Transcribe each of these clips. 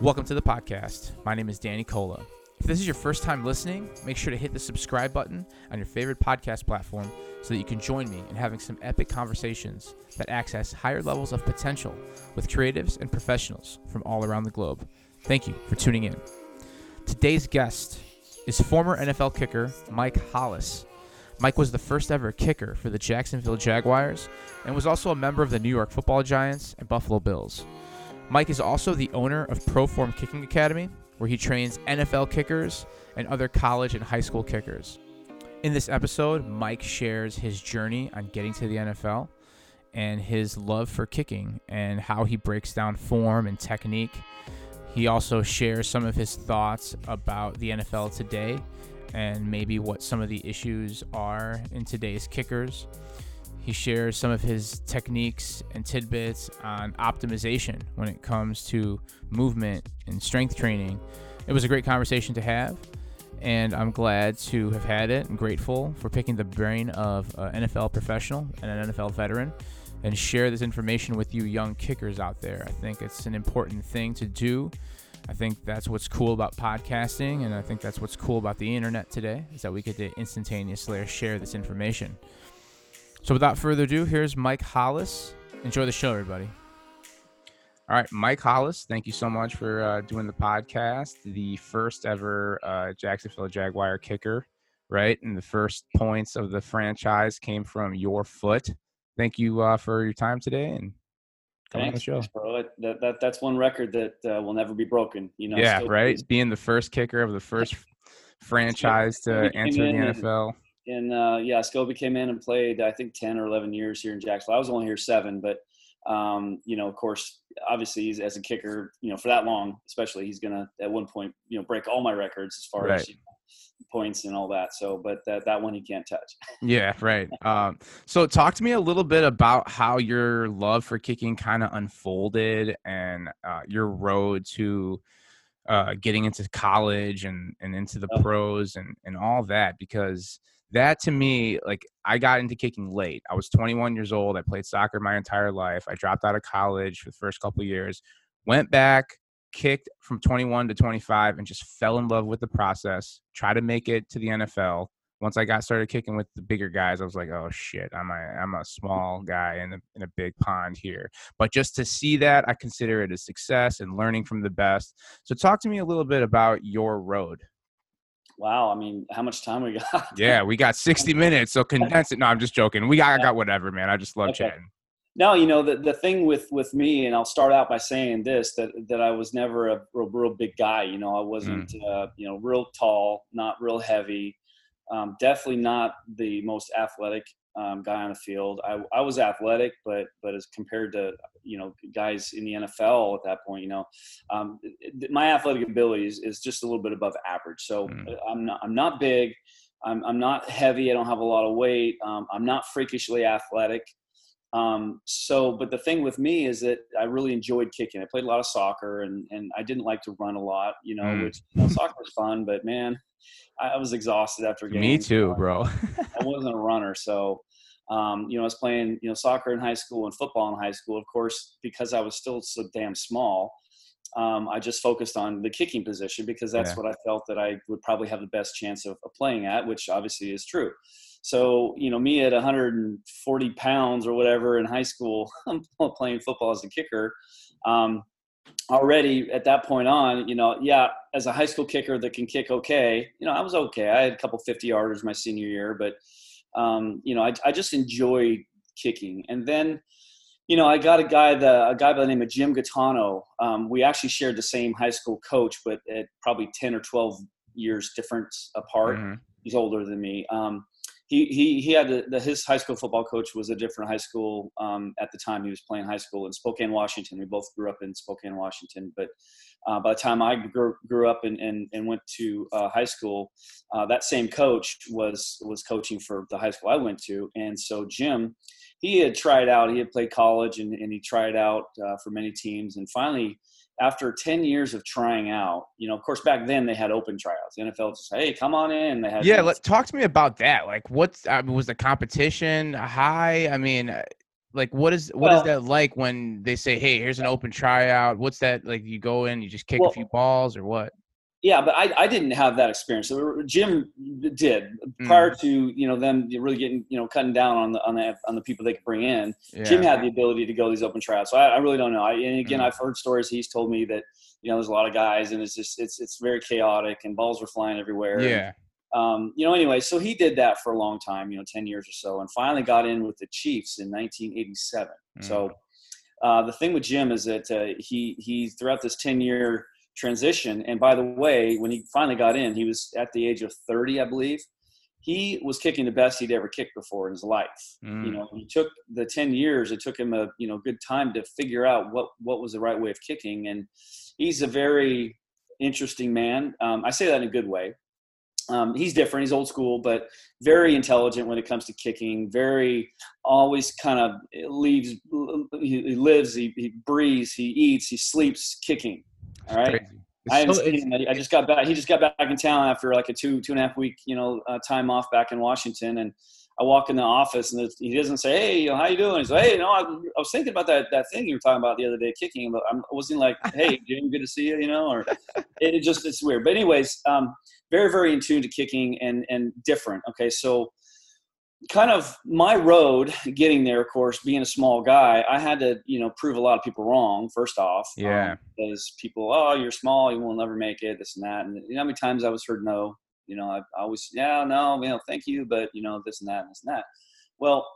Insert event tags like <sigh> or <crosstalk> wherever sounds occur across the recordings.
Welcome to the podcast. My name is Danny Cola. If this is your first time listening, make sure to hit the subscribe button on your favorite podcast platform so that you can join me in having some epic conversations that access higher levels of potential with creatives and professionals from all around the globe. Thank you for tuning in. Today's guest is former NFL kicker Mike Hollis. Mike was the first ever kicker for the Jacksonville Jaguars and was also a member of the New York Football Giants and Buffalo Bills. Mike is also the owner of Proform Kicking Academy, where he trains NFL kickers and other college and high school kickers. In this episode, Mike shares his journey on getting to the NFL and his love for kicking and how he breaks down form and technique. He also shares some of his thoughts about the NFL today and maybe what some of the issues are in today's kickers. He shares some of his techniques and tidbits on optimization when it comes to movement and strength training. It was a great conversation to have, and I'm glad to have had it. I'm grateful for picking the brain of an NFL professional and an NFL veteran and share this information with you young kickers out there. I think it's an important thing to do. I think that's what's cool about podcasting, and I think that's what's cool about the internet today is that we get to instantaneously share this information. So without further ado, here's Mike Hollis. Enjoy the show, everybody. All right, Mike Hollis, thank you so much for uh, doing the podcast. The first ever uh, Jacksonville Jaguar kicker, right? And the first points of the franchise came from your foot. Thank you uh, for your time today and coming on the show. Bro. That, that, that's one record that uh, will never be broken. You know. Yeah, right. Being the first kicker of the first <laughs> franchise to enter the NFL. And, and uh, yeah, Scobee came in and played I think ten or eleven years here in Jacksonville. I was only here seven, but um, you know, of course, obviously, he's as a kicker, you know, for that long, especially, he's gonna at one point, you know, break all my records as far Right. as you know, points and all that. So, but that that one he can't touch. <laughs> Yeah, right. Um, so talk to me a little bit about how your love for kicking kind of unfolded and uh, your road to uh, getting into college and, and into the pros and, and all that because that to me like i got into kicking late. I was 21 years old. I played soccer my entire life. I dropped out of college for the first couple years. Went back kicked from 21 to 25 and just fell in love with the process. Tried to make it to the nfl once i got started kicking with the bigger guys i was like oh shit. I'm a, I'm a small guy in a, in a big pond here. But just to see that i consider it a success and learning from the best. So talk to me a little bit about your road Wow, I mean, how much time we <laughs> got? yeah we got 60 minutes so <laughs> condense it no i'm just joking we got, I got whatever man i just love Okay. chatting No, you know the the thing with with me, and I'll start out by saying this that that I was never a real, real big guy. You know, I wasn't uh, you know real tall, not real heavy, um, definitely not the most athletic um, guy on the field. I I was athletic, but but as compared to you know guys in the NFL at that point, you know, um, it- my athletic ability is, is just a little bit above average. So Mm. I'm not I'm not big. I'm, I'm not heavy. I don't have a lot of weight. Um, I'm not freakishly athletic. Um, so, but the thing with me is that I really enjoyed kicking. I played a lot of soccer and, and I didn't like to run a lot, you know, Mm. which you know, soccer was fun, but man, I, I was exhausted after games. me too bro I wasn't a runner. So, um, you know, I was playing, you know, soccer in high school and football in high school. Of course, because I was still so damn small, um, I just focused on the kicking position because that's Yeah. what I felt that I would probably have the best chance of, of playing at, which obviously is true. So, you know, me at 140 pounds or whatever in high school, <laughs> I'm playing football as a kicker. Um, already at that point on, you know, yeah, as a high school kicker that can kick okay, you know, I was okay. I had a couple 50 yarders my senior year, but, um, you know, I, I just enjoyed kicking. And then, you know, I got a guy, the, a guy by the name of Jim Gaetano. Um, we actually shared the same high school coach, but at probably 10 or 12 years difference apart. Mhm. He's older than me. Um, he, he, he had the, the, his high school football coach was a different high school um, at the time he was playing high school in Spokane, Washington. We both grew up in Spokane, Washington. But uh, by the time I grew, grew up and, and, and went to uh, high school, uh, that same coach was was coaching for the high school I went to. And so Jim, he had tried out. He had played college and, and he tried out uh, for many teams. And finally, after 10 years of trying out, you know, of course, back then they had open tryouts. The NFL just, hey, come on in. They had yeah let talk to me about that like what's I mean, was the competition high i mean uh, like what is what well, is that like when they say, "Hey, here's an open tryout"? What's that like? You go in, you just kick well, a few balls, or what? Yeah, but I, I didn't have that experience. Jim did prior mm. to you know them really getting you know cutting down on the on the on the people they could bring in. Yeah. Jim had the ability to go these open tryouts. So I, I really don't know. I, and again, mm. I've heard stories. He's told me that you know there's a lot of guys and it's just it's it's very chaotic and balls were flying everywhere. Yeah. And, um, you know, anyway, so he did that for a long time, you know, 10 years or so, and finally got in with the Chiefs in 1987. Mm. So uh, the thing with Jim is that uh, he he throughout this 10 year transition. And by the way, when he finally got in, he was at the age of 30, I believe. He was kicking the best he'd ever kicked before in his life. Mm. You know, he took the 10 years, it took him a, you know, good time to figure out what, what was the right way of kicking. And he's a very interesting man. Um, I say that in a good way. Um, he's different. He's old school, but very intelligent when it comes to kicking. Very always kind of leaves. He, lives. He, he breathes. He eats. He sleeps kicking. All right. I, so, I just got back. He just got back in town after like a two two and a half week, you know, uh, time off back in Washington. And I walk in the office, and he doesn't say, "Hey, you know, how you doing?" He's like, "Hey, you know, I, I, was thinking about that that thing you were talking about the other day, kicking." But I wasn't like, <laughs> "Hey, Jim, good to see you," you know, or it, it just it's weird. But anyways, um, very very in tune to kicking and and different. Okay, so kind of my road getting there, of course, being a small guy, I had to, you know, prove a lot of people wrong, first off. Yeah. Um, because people, oh, you're small, you will never make it, this and that. And you know how many times I was heard no? You know, I, I always, yeah, no, you know, thank you, but, you know, this and that and this and that. Well,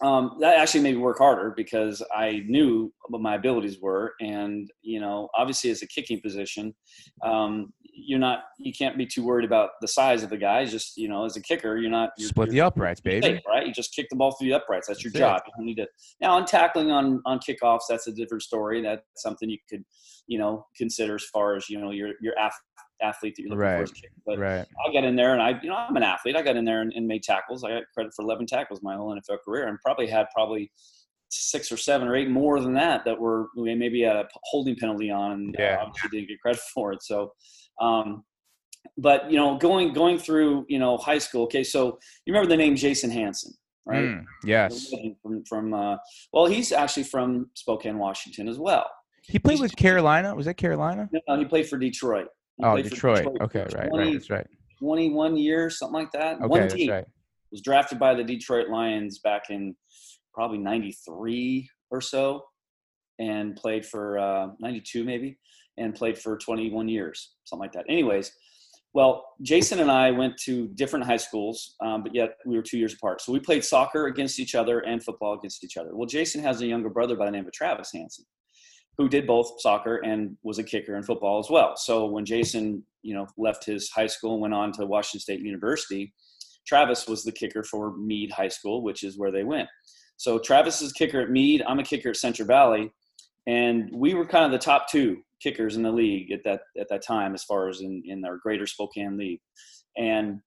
um, that actually made me work harder because I knew what my abilities were, and you know, obviously as a kicking position, um, you're not you can't be too worried about the size of the guy. Just you know, as a kicker, you're not you're, split the uprights, baby. Safe, right? You just kick the ball through the uprights. That's, that's your job. It. You need to now on tackling on on kickoffs. That's a different story. That's something you could you know consider as far as you know your your athlete that you're looking right. for. But right. But I got in there and I, you know, I'm an athlete. I got in there and, and, made tackles. I got credit for 11 tackles my whole NFL career and probably had probably six or seven or eight more than that that were maybe a holding penalty on yeah. uh, obviously didn't get credit <laughs> for it. So, um, but you know, going, going through, you know, high school. Okay. So you remember the name Jason Hanson, right? Mm, yes. From, from uh, well, he's actually from Spokane, Washington as well. He played with Carolina. Was that Carolina? No, he played for Detroit. He oh, Detroit. Detroit. Okay, right, 20, right, that's right. 21 years, something like that. Okay, One team right. was drafted by the Detroit Lions back in probably 93 or so and played for uh, 92 maybe and played for 21 years, something like that. Anyways, well, Jason and I went to different high schools, um, but yet we were two years apart. So we played soccer against each other and football against each other. Well, Jason has a younger brother by the name of Travis Hanson who did both soccer and was a kicker in football as well. So when Jason, you know, left his high school and went on to Washington State University, Travis was the kicker for Mead High School, which is where they went. So Travis is kicker at Mead. I'm a kicker at Central Valley, and we were kind of the top two kickers in the league at that at that time, as far as in in our Greater Spokane League. And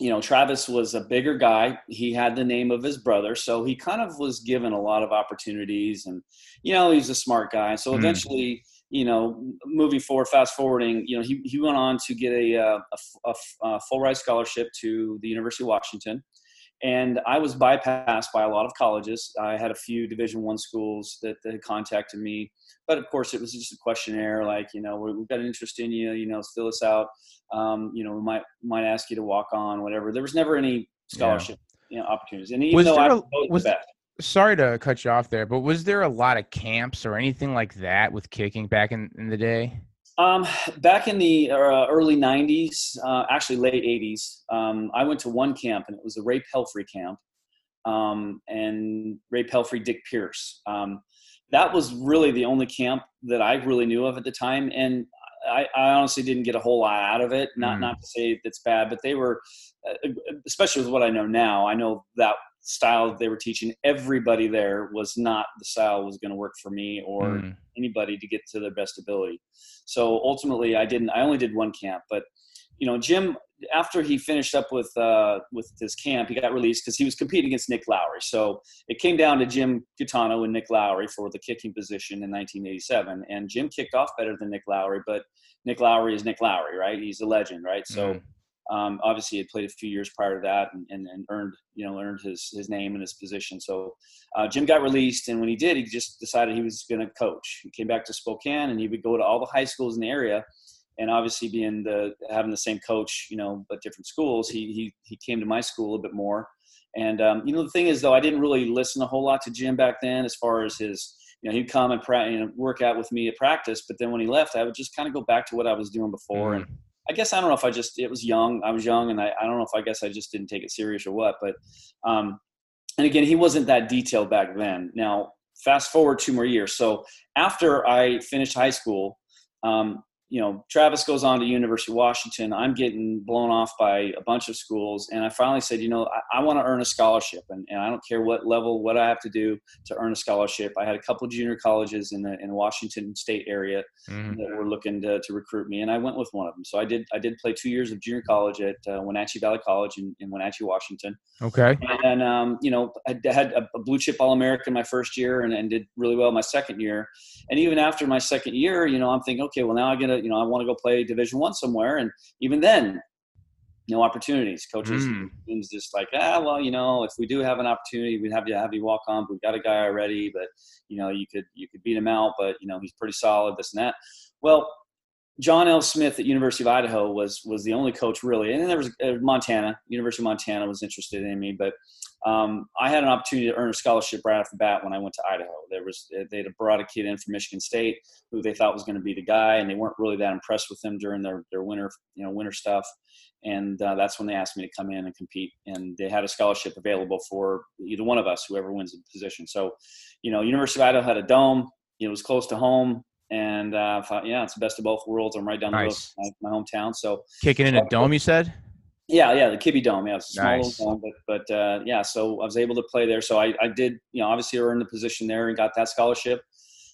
you know, Travis was a bigger guy. He had the name of his brother, so he kind of was given a lot of opportunities. And you know, he's a smart guy. So mm-hmm. eventually, you know, moving forward, fast forwarding, you know, he he went on to get a uh, a, a, a full ride scholarship to the University of Washington. And I was bypassed by a lot of colleges. I had a few Division One schools that, that had contacted me. But of course it was just a questionnaire like you know we've got an interest in you you know fill us out. Um, you know we might might ask you to walk on whatever. There was never any scholarship yeah. you know opportunities. And even was though I a, was, the sorry to cut you off there but was there a lot of camps or anything like that with kicking back in, in the day um, back in the uh, early 90s uh, actually late 80s um, i went to one camp and it was the Ray Pelfrey camp um, and Ray Pelfrey dick pierce um, that was really the only camp that I really knew of at the time. And I, I honestly didn't get a whole lot out of it. Not mm. not to say it's bad, but they were, uh, especially with what I know now. I know that style they were teaching everybody there was not the style was going to work for me or mm. anybody to get to their best ability. So ultimately, I didn't. I only did one camp, but you know, Jim after he finished up with uh, with his camp, he got released because he was competing against Nick Lowery So it came down to Jim Gaetano and Nick Lowery for the kicking position in 1987. And Jim kicked off better than Nick Lowery but Nick Lowery is Nick Lowery right? He's a legend, right? So. Mm. Um, obviously, he had played a few years prior to that and, and, and, earned, you know, earned his, his name and his position. So uh, Jim got released, and when he did, he just decided he was going to coach. He came back to Spokane, and he would go to all the high schools in the area. And obviously, being the having the same coach, you know, but different schools, he he he came to my school a bit more. And um, you know, the thing is, though, I didn't really listen a whole lot to Jim back then, as far as his you know, he'd come and pra- you know, work out with me at practice. But then when he left, I would just kind of go back to what I was doing before. Mm-hmm. And I guess I don't know if I just it was young. I was young, and I, I don't know if I guess I just didn't take it serious or what. But um, and again, he wasn't that detailed back then. Now fast forward two more years. So after I finished high school, um, you know, Travis goes on to University of Washington. I'm getting blown off by a bunch of schools. And I finally said, you know, I, I want to earn a scholarship and, and I don't care what level, what I have to do to earn a scholarship. I had a couple junior colleges in the in Washington state area mm-hmm. that were looking to, to recruit me. And I went with one of them. So I did, I did play two years of junior college at uh, Wenatchee Valley College in, in Wenatchee, Washington. Okay. And, um, you know, I had a, a blue chip All-American my first year and, and did really well my second year. And even after my second year, you know, I'm thinking, okay, well now I get a, you know, I want to go play Division One somewhere, and even then, no opportunities. Coaches mm. just like, ah, well, you know, if we do have an opportunity, we'd have to have you walk on. We've got a guy already, but you know, you could you could beat him out, but you know, he's pretty solid. This and that. Well, John L. Smith at University of Idaho was was the only coach really, and then there was uh, Montana. University of Montana was interested in me, but um, I had an opportunity to earn a scholarship right off the bat when I went to Idaho. There was they had brought a kid in from Michigan State who they thought was going to be the guy, and they weren't really that impressed with him during their their winter you know winter stuff. And uh, that's when they asked me to come in and compete, and they had a scholarship available for either one of us, whoever wins the position. So, you know, University of Idaho had a dome. It was close to home and uh, thought, yeah, it's the best of both worlds. I'm right down nice. the road, my, my, hometown. So kicking in a dome, you said? Yeah, yeah, the Kibby Dome. Yeah, it's a small nice. dome, but but uh, yeah. So I was able to play there. So I, I did, you know, obviously earned the position there and got that scholarship.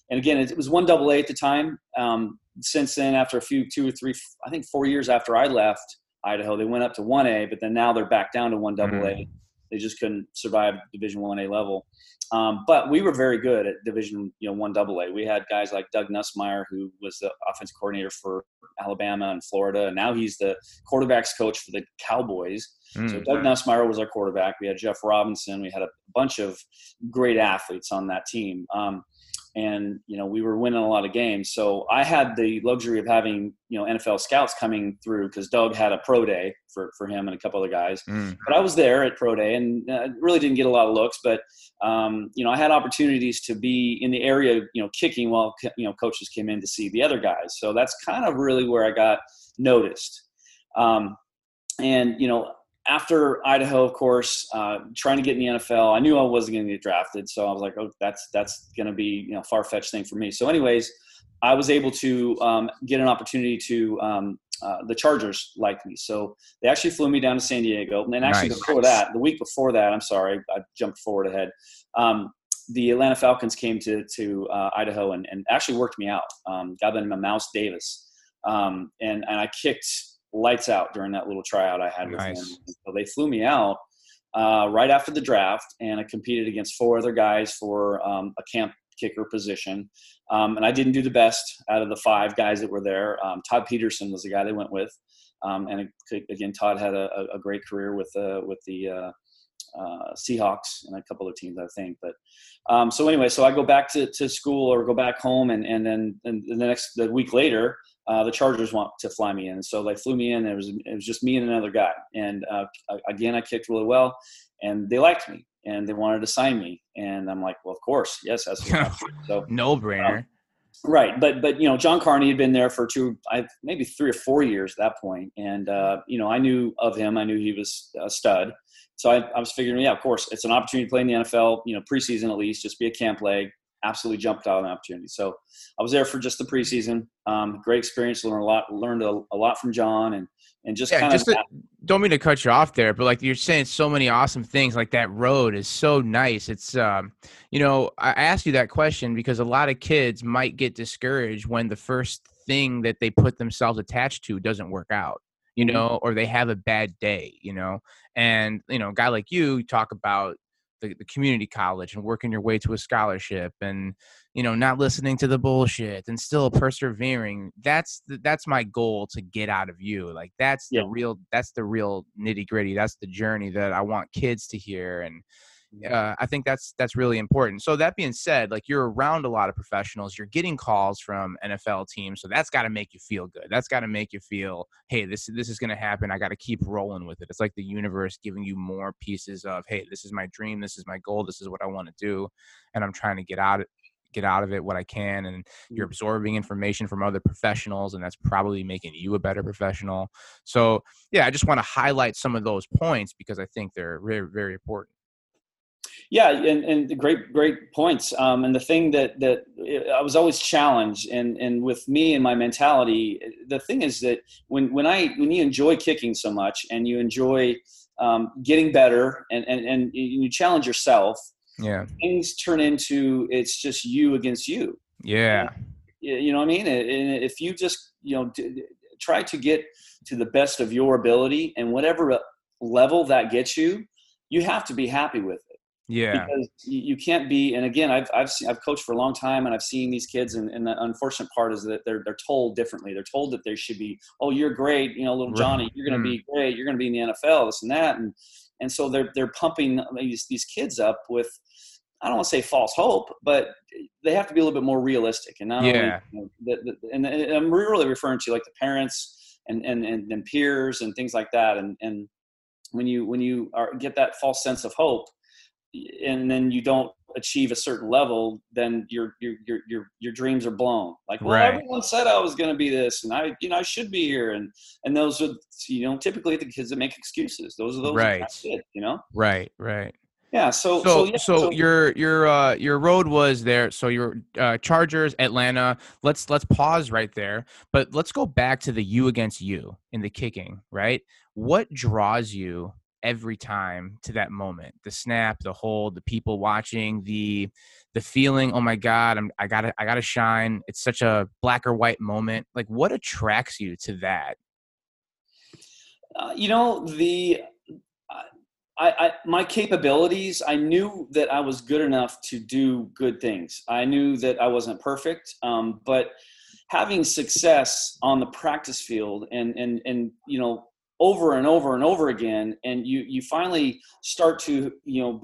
And again, it, was one double A at the time. Um, since then, after a few, two or three, I think four years after I left Idaho, they went up to one A, but then now they're back down to one double A. Mm. They just couldn't survive Division One A level. Um, but we were very good at Division, you know, one double A. We had guys like Doug Nussmeier, who was the offense coordinator for Alabama and Florida, and now he's the quarterbacks coach for the Cowboys. Mm-hmm. So Doug Nussmeier was our quarterback. We had Jeff Robinson. We had a bunch of great athletes on that team. Um, and you know we were winning a lot of games. So i had the luxury of having you know nfl scouts coming through because doug had a pro day for, for him and a couple other guys. Mm. but i was there at pro day and uh, really didn't get a lot of looks but um, you know i had opportunities to be in the area you know kicking while you know coaches came in to see the other guys. So that's kind of really where i got noticed. Um, and you know after Idaho, of course, uh, trying to get in the NFL, I knew I wasn't going to get drafted, so I was like, "Oh, that's that's going to be you know far fetched thing for me." So, anyways, I was able to um, get an opportunity to um, uh, the Chargers liked me, so they actually flew me down to San Diego. And then actually nice. before that, the week before that, I'm sorry, I jumped forward ahead. Um, the Atlanta Falcons came to to uh, Idaho and, and actually worked me out. Um, guy by the Mouse Davis, um, and and I kicked lights out during that little tryout I had with nice. him. So they flew me out uh, right after the draft, and I competed against four other guys for um, a camp kicker position. Um, and I didn't do the best out of the five guys that were there. Um, Todd Peterson was the guy they went with, um, and it, again, Todd had a, a, great career with uh, with the uh, uh, Seahawks and a couple of teams, I think. But um, so anyway, so I go back to, to school or go back home, and and then and the next the week later, uh, the Chargers want to fly me in. So they flew me in. It was it was just me and another guy. And uh, again, I kicked really well, and they liked me and they wanted to sign me. And I'm like, well, of course, yes, that's so <laughs> no brainer. Um, right, but but you know, John Carney had been there for two, I maybe three or four years at that point, and uh, you know, I knew of him. I knew he was a stud. So I, I was figuring, yeah, of course, it's an opportunity to play in the NFL. You know, preseason at least, just be a camp leg, absolutely jumped out on the opportunity. So I was there for just the preseason. Um, great experience. Learned a lot. Learned a, a lot from John, and and just yeah, kind just of. To, don't mean to cut you off there, but like you're saying so many awesome things. Like that road is so nice. It's um, you know, I asked you that question because a lot of kids might get discouraged when the first thing that they put themselves attached to doesn't work out you mm-hmm. know, or they have a bad day, you know. And, you know, a guy like you talk about the, the community college and working your way to a scholarship and you know not listening to the bullshit and still persevering that's the, that's my goal to get out of you like that's Yeah. the real that's the real nitty gritty that's the journey that i want kids to hear and uh, I think that's that's really important. So that being said, like you're around a lot of professionals, you're getting calls from NFL teams, so that's got to make you feel good. That's got to make you feel, hey, this this is going to happen. I got to keep rolling with it. It's like the universe giving you more pieces of, hey, this is my dream, this is my goal, this is what I want to do, and I'm trying to get out of get out of it what I can and you're Mhm. absorbing information from other professionals and that's probably making you a better professional. So, yeah, I just want to highlight some of those points because I think they're very very important. Yeah, and, and great, great points. Um, and the thing that that I was always challenged, and and with me and my mentality, the thing is that when when I when you enjoy kicking so much and you enjoy um, getting better and, and and you challenge yourself, Yeah. things turn into it's just you against you. Yeah. You know what I mean? And if you just you know try to get to the best of your ability and whatever level that gets you, you have to be happy with it Yeah. because you you can't be and again i've i've seen, i've coached for a long time and i've seen these kids and, and the unfortunate part is that they're they're told differently they're told that they should be oh you're great you know little johnny you're going to Mm. be great you're going to be in the nfl this and that and and so they're they're pumping these these kids up with I don't want to say false hope, but they have to be a little bit more realistic. And not Yeah. only, you know, the, the, and, and I'm really referring to like the parents and, and, and, and peers and things like that. And, and when you, when you are, get that false sense of hope and then you don't achieve a certain level, then your, your, your, your, your dreams are blown. Like, well, Right. everyone said I was going to be this and I, you know, I should be here. And, and those are, you know, typically the kids that make excuses. Those are those Right. you know? Right. Right. Yeah. So, So, so, yeah, so your your uh your road was there. So your uh, Chargers, Atlanta. Let's let's pause right there. But let's go back to the you against you in the kicking. Right. What draws you every time to that moment? The snap, the hold, the people watching, the the feeling. Oh my God, I'm I gotta I gotta shine. It's such a black or white moment. Like what attracts you to that? Uh, you know the I, I my capabilities i knew that i was good enough to do good things i knew that i wasn't perfect um, but having success on the practice field and and and you know over and over and over again and you you finally start to you know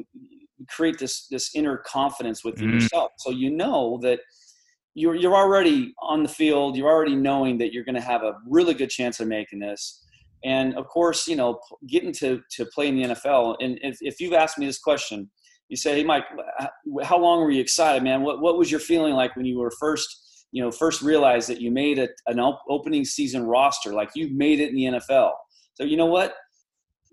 create this this inner confidence within Mm. yourself so you know that you're you're already on the field you're already knowing that you're going to have a really good chance of making this and of course, you know, getting to, to play in the NFL. And if, if you've asked me this question, you say, Hey, Mike, how long were you excited, man? What, what was your feeling like when you were first, you know, first realized that you made a, an opening season roster, like you made it in the NFL? So, you know what,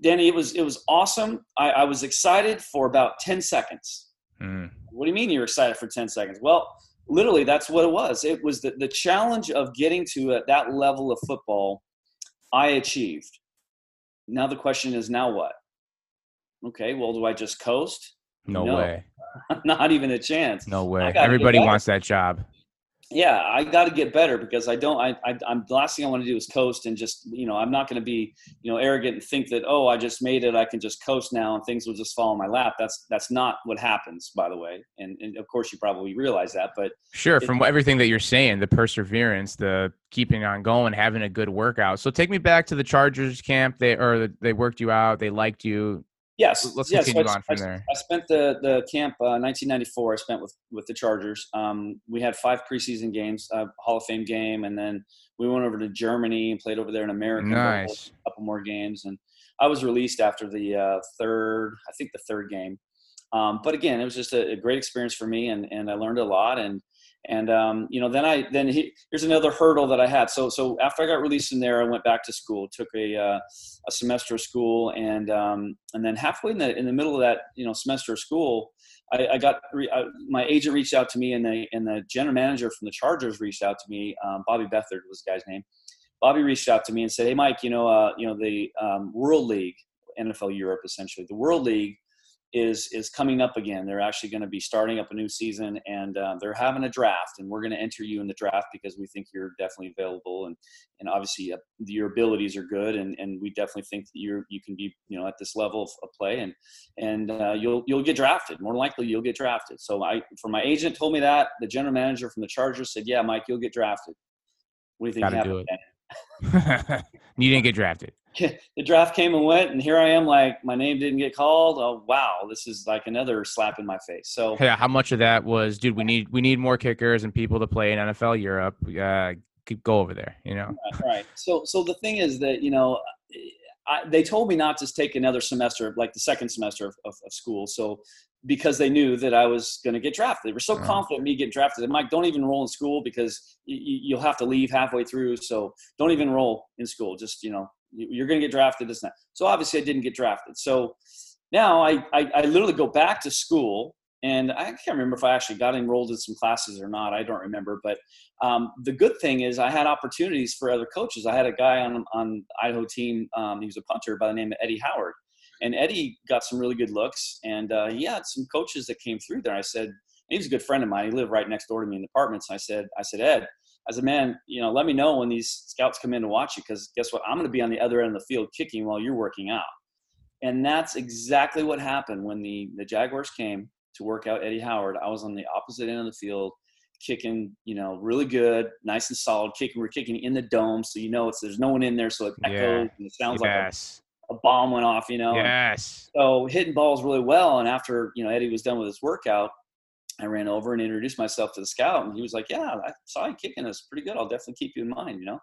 Danny, it was, it was awesome. I, I was excited for about 10 seconds. Mm. What do you mean you're excited for 10 seconds? Well, literally that's what it was. It was the, the challenge of getting to uh, that level of football I achieved. Now the question is, now what? Okay, well, do I just coast? No, No. way. <laughs> Not even a chance. No way. Everybody wants that job. Yeah, I got to get better because I don't. I, I, I'm the last thing I want to do is coast and just, you know, I'm not going to be, you know, arrogant and think that oh, I just made it. I can just coast now and things will just fall in my lap. That's that's not what happens, by the way. And and of course you probably realize that, but Sure, It- from everything that you're saying, the perseverance, the keeping on going, having a good workout. So take me back to the Chargers camp. They or they worked you out. They liked you. Yes. Let's yes, continue I, on from I, there. I spent the the camp uh, 1994. I spent with with the Chargers. Um, we had five preseason games, uh, Hall of Fame game, and then we went over to Germany and played over there in America. Nice. A couple more games, and I was released after the uh, third, I think the third game. Um, but again, it was just a, a great experience for me, and and I learned a lot. And and um, you know, then I then he, here's another hurdle that I had. So so after I got released in there, I went back to school, took a uh, a semester of school, and um, and then halfway in the in the middle of that you know semester of school, I, I got re, I, my agent reached out to me, and the and the general manager from the Chargers reached out to me. Um, Bobby Beathard was the guy's name. Bobby reached out to me and said, "Hey, Mike, you know, uh, you know the um, World League, NFL Europe, essentially the World League." Is is coming up again. They're actually going to be starting up a new season, and uh, they're having a draft, and we're going to enter you in the draft because we think you're definitely available, and and obviously uh, your abilities are good, and and we definitely think that you're you can be you know at this level of, of play, and and uh, you'll you'll get drafted. More likely, you'll get drafted. So I, for my agent told me that the general manager from the Chargers said, "Yeah, Mike, you'll get drafted." What do you think happened? <laughs> you didn't get drafted. <laughs> the draft came and went, and here I am. Like my name didn't get called. Oh wow, this is like another slap in my face. So Yeah, how much of that was, dude? We need we need more kickers and people to play in NFL Europe. Uh, go over there, you know. right, right. So so the thing is that you know. I, they told me not to take another semester, like the second semester of, of, of school. So because they knew that I was going to get drafted. They were so confident me getting drafted. And Mike, don't even roll in school because y- y- you'll have to leave halfway through. So don't even roll in school. Just you know, you- you're going to get drafted. This and that. So obviously, I didn't get drafted. So now I, I I literally go back to school, and I can't remember if I actually got enrolled in some classes or not. I don't remember. But um, the good thing is I had opportunities for other coaches. I had a guy on on Idaho team. Um, he was a punter by the name of Eddie Howard and Eddie got some really good looks, and uh, he had some coaches that came through there. I said, he was a good friend of mine. He lived right next door to me in the apartments. I said, I said, Ed, I said, man, you know, let me know when these scouts come in to watch you, because guess what? I'm going to be on the other end of the field kicking while you're working out. And that's exactly what happened when the the Jaguars came to work out Eddie Howard. I was on the opposite end of the field, kicking, you know, really good, nice and solid. Kicking, we're kicking in the dome, so you know it's there's no one in there, so it Yeah. echoes and it sounds yes, a bomb went off, you know. and- yes. so hitting balls really well. And after you know Eddie was done with his workout, I ran over and introduced myself to the scout, and he was like, "Yeah, I saw you kicking us pretty good. I'll definitely keep you in mind." You know.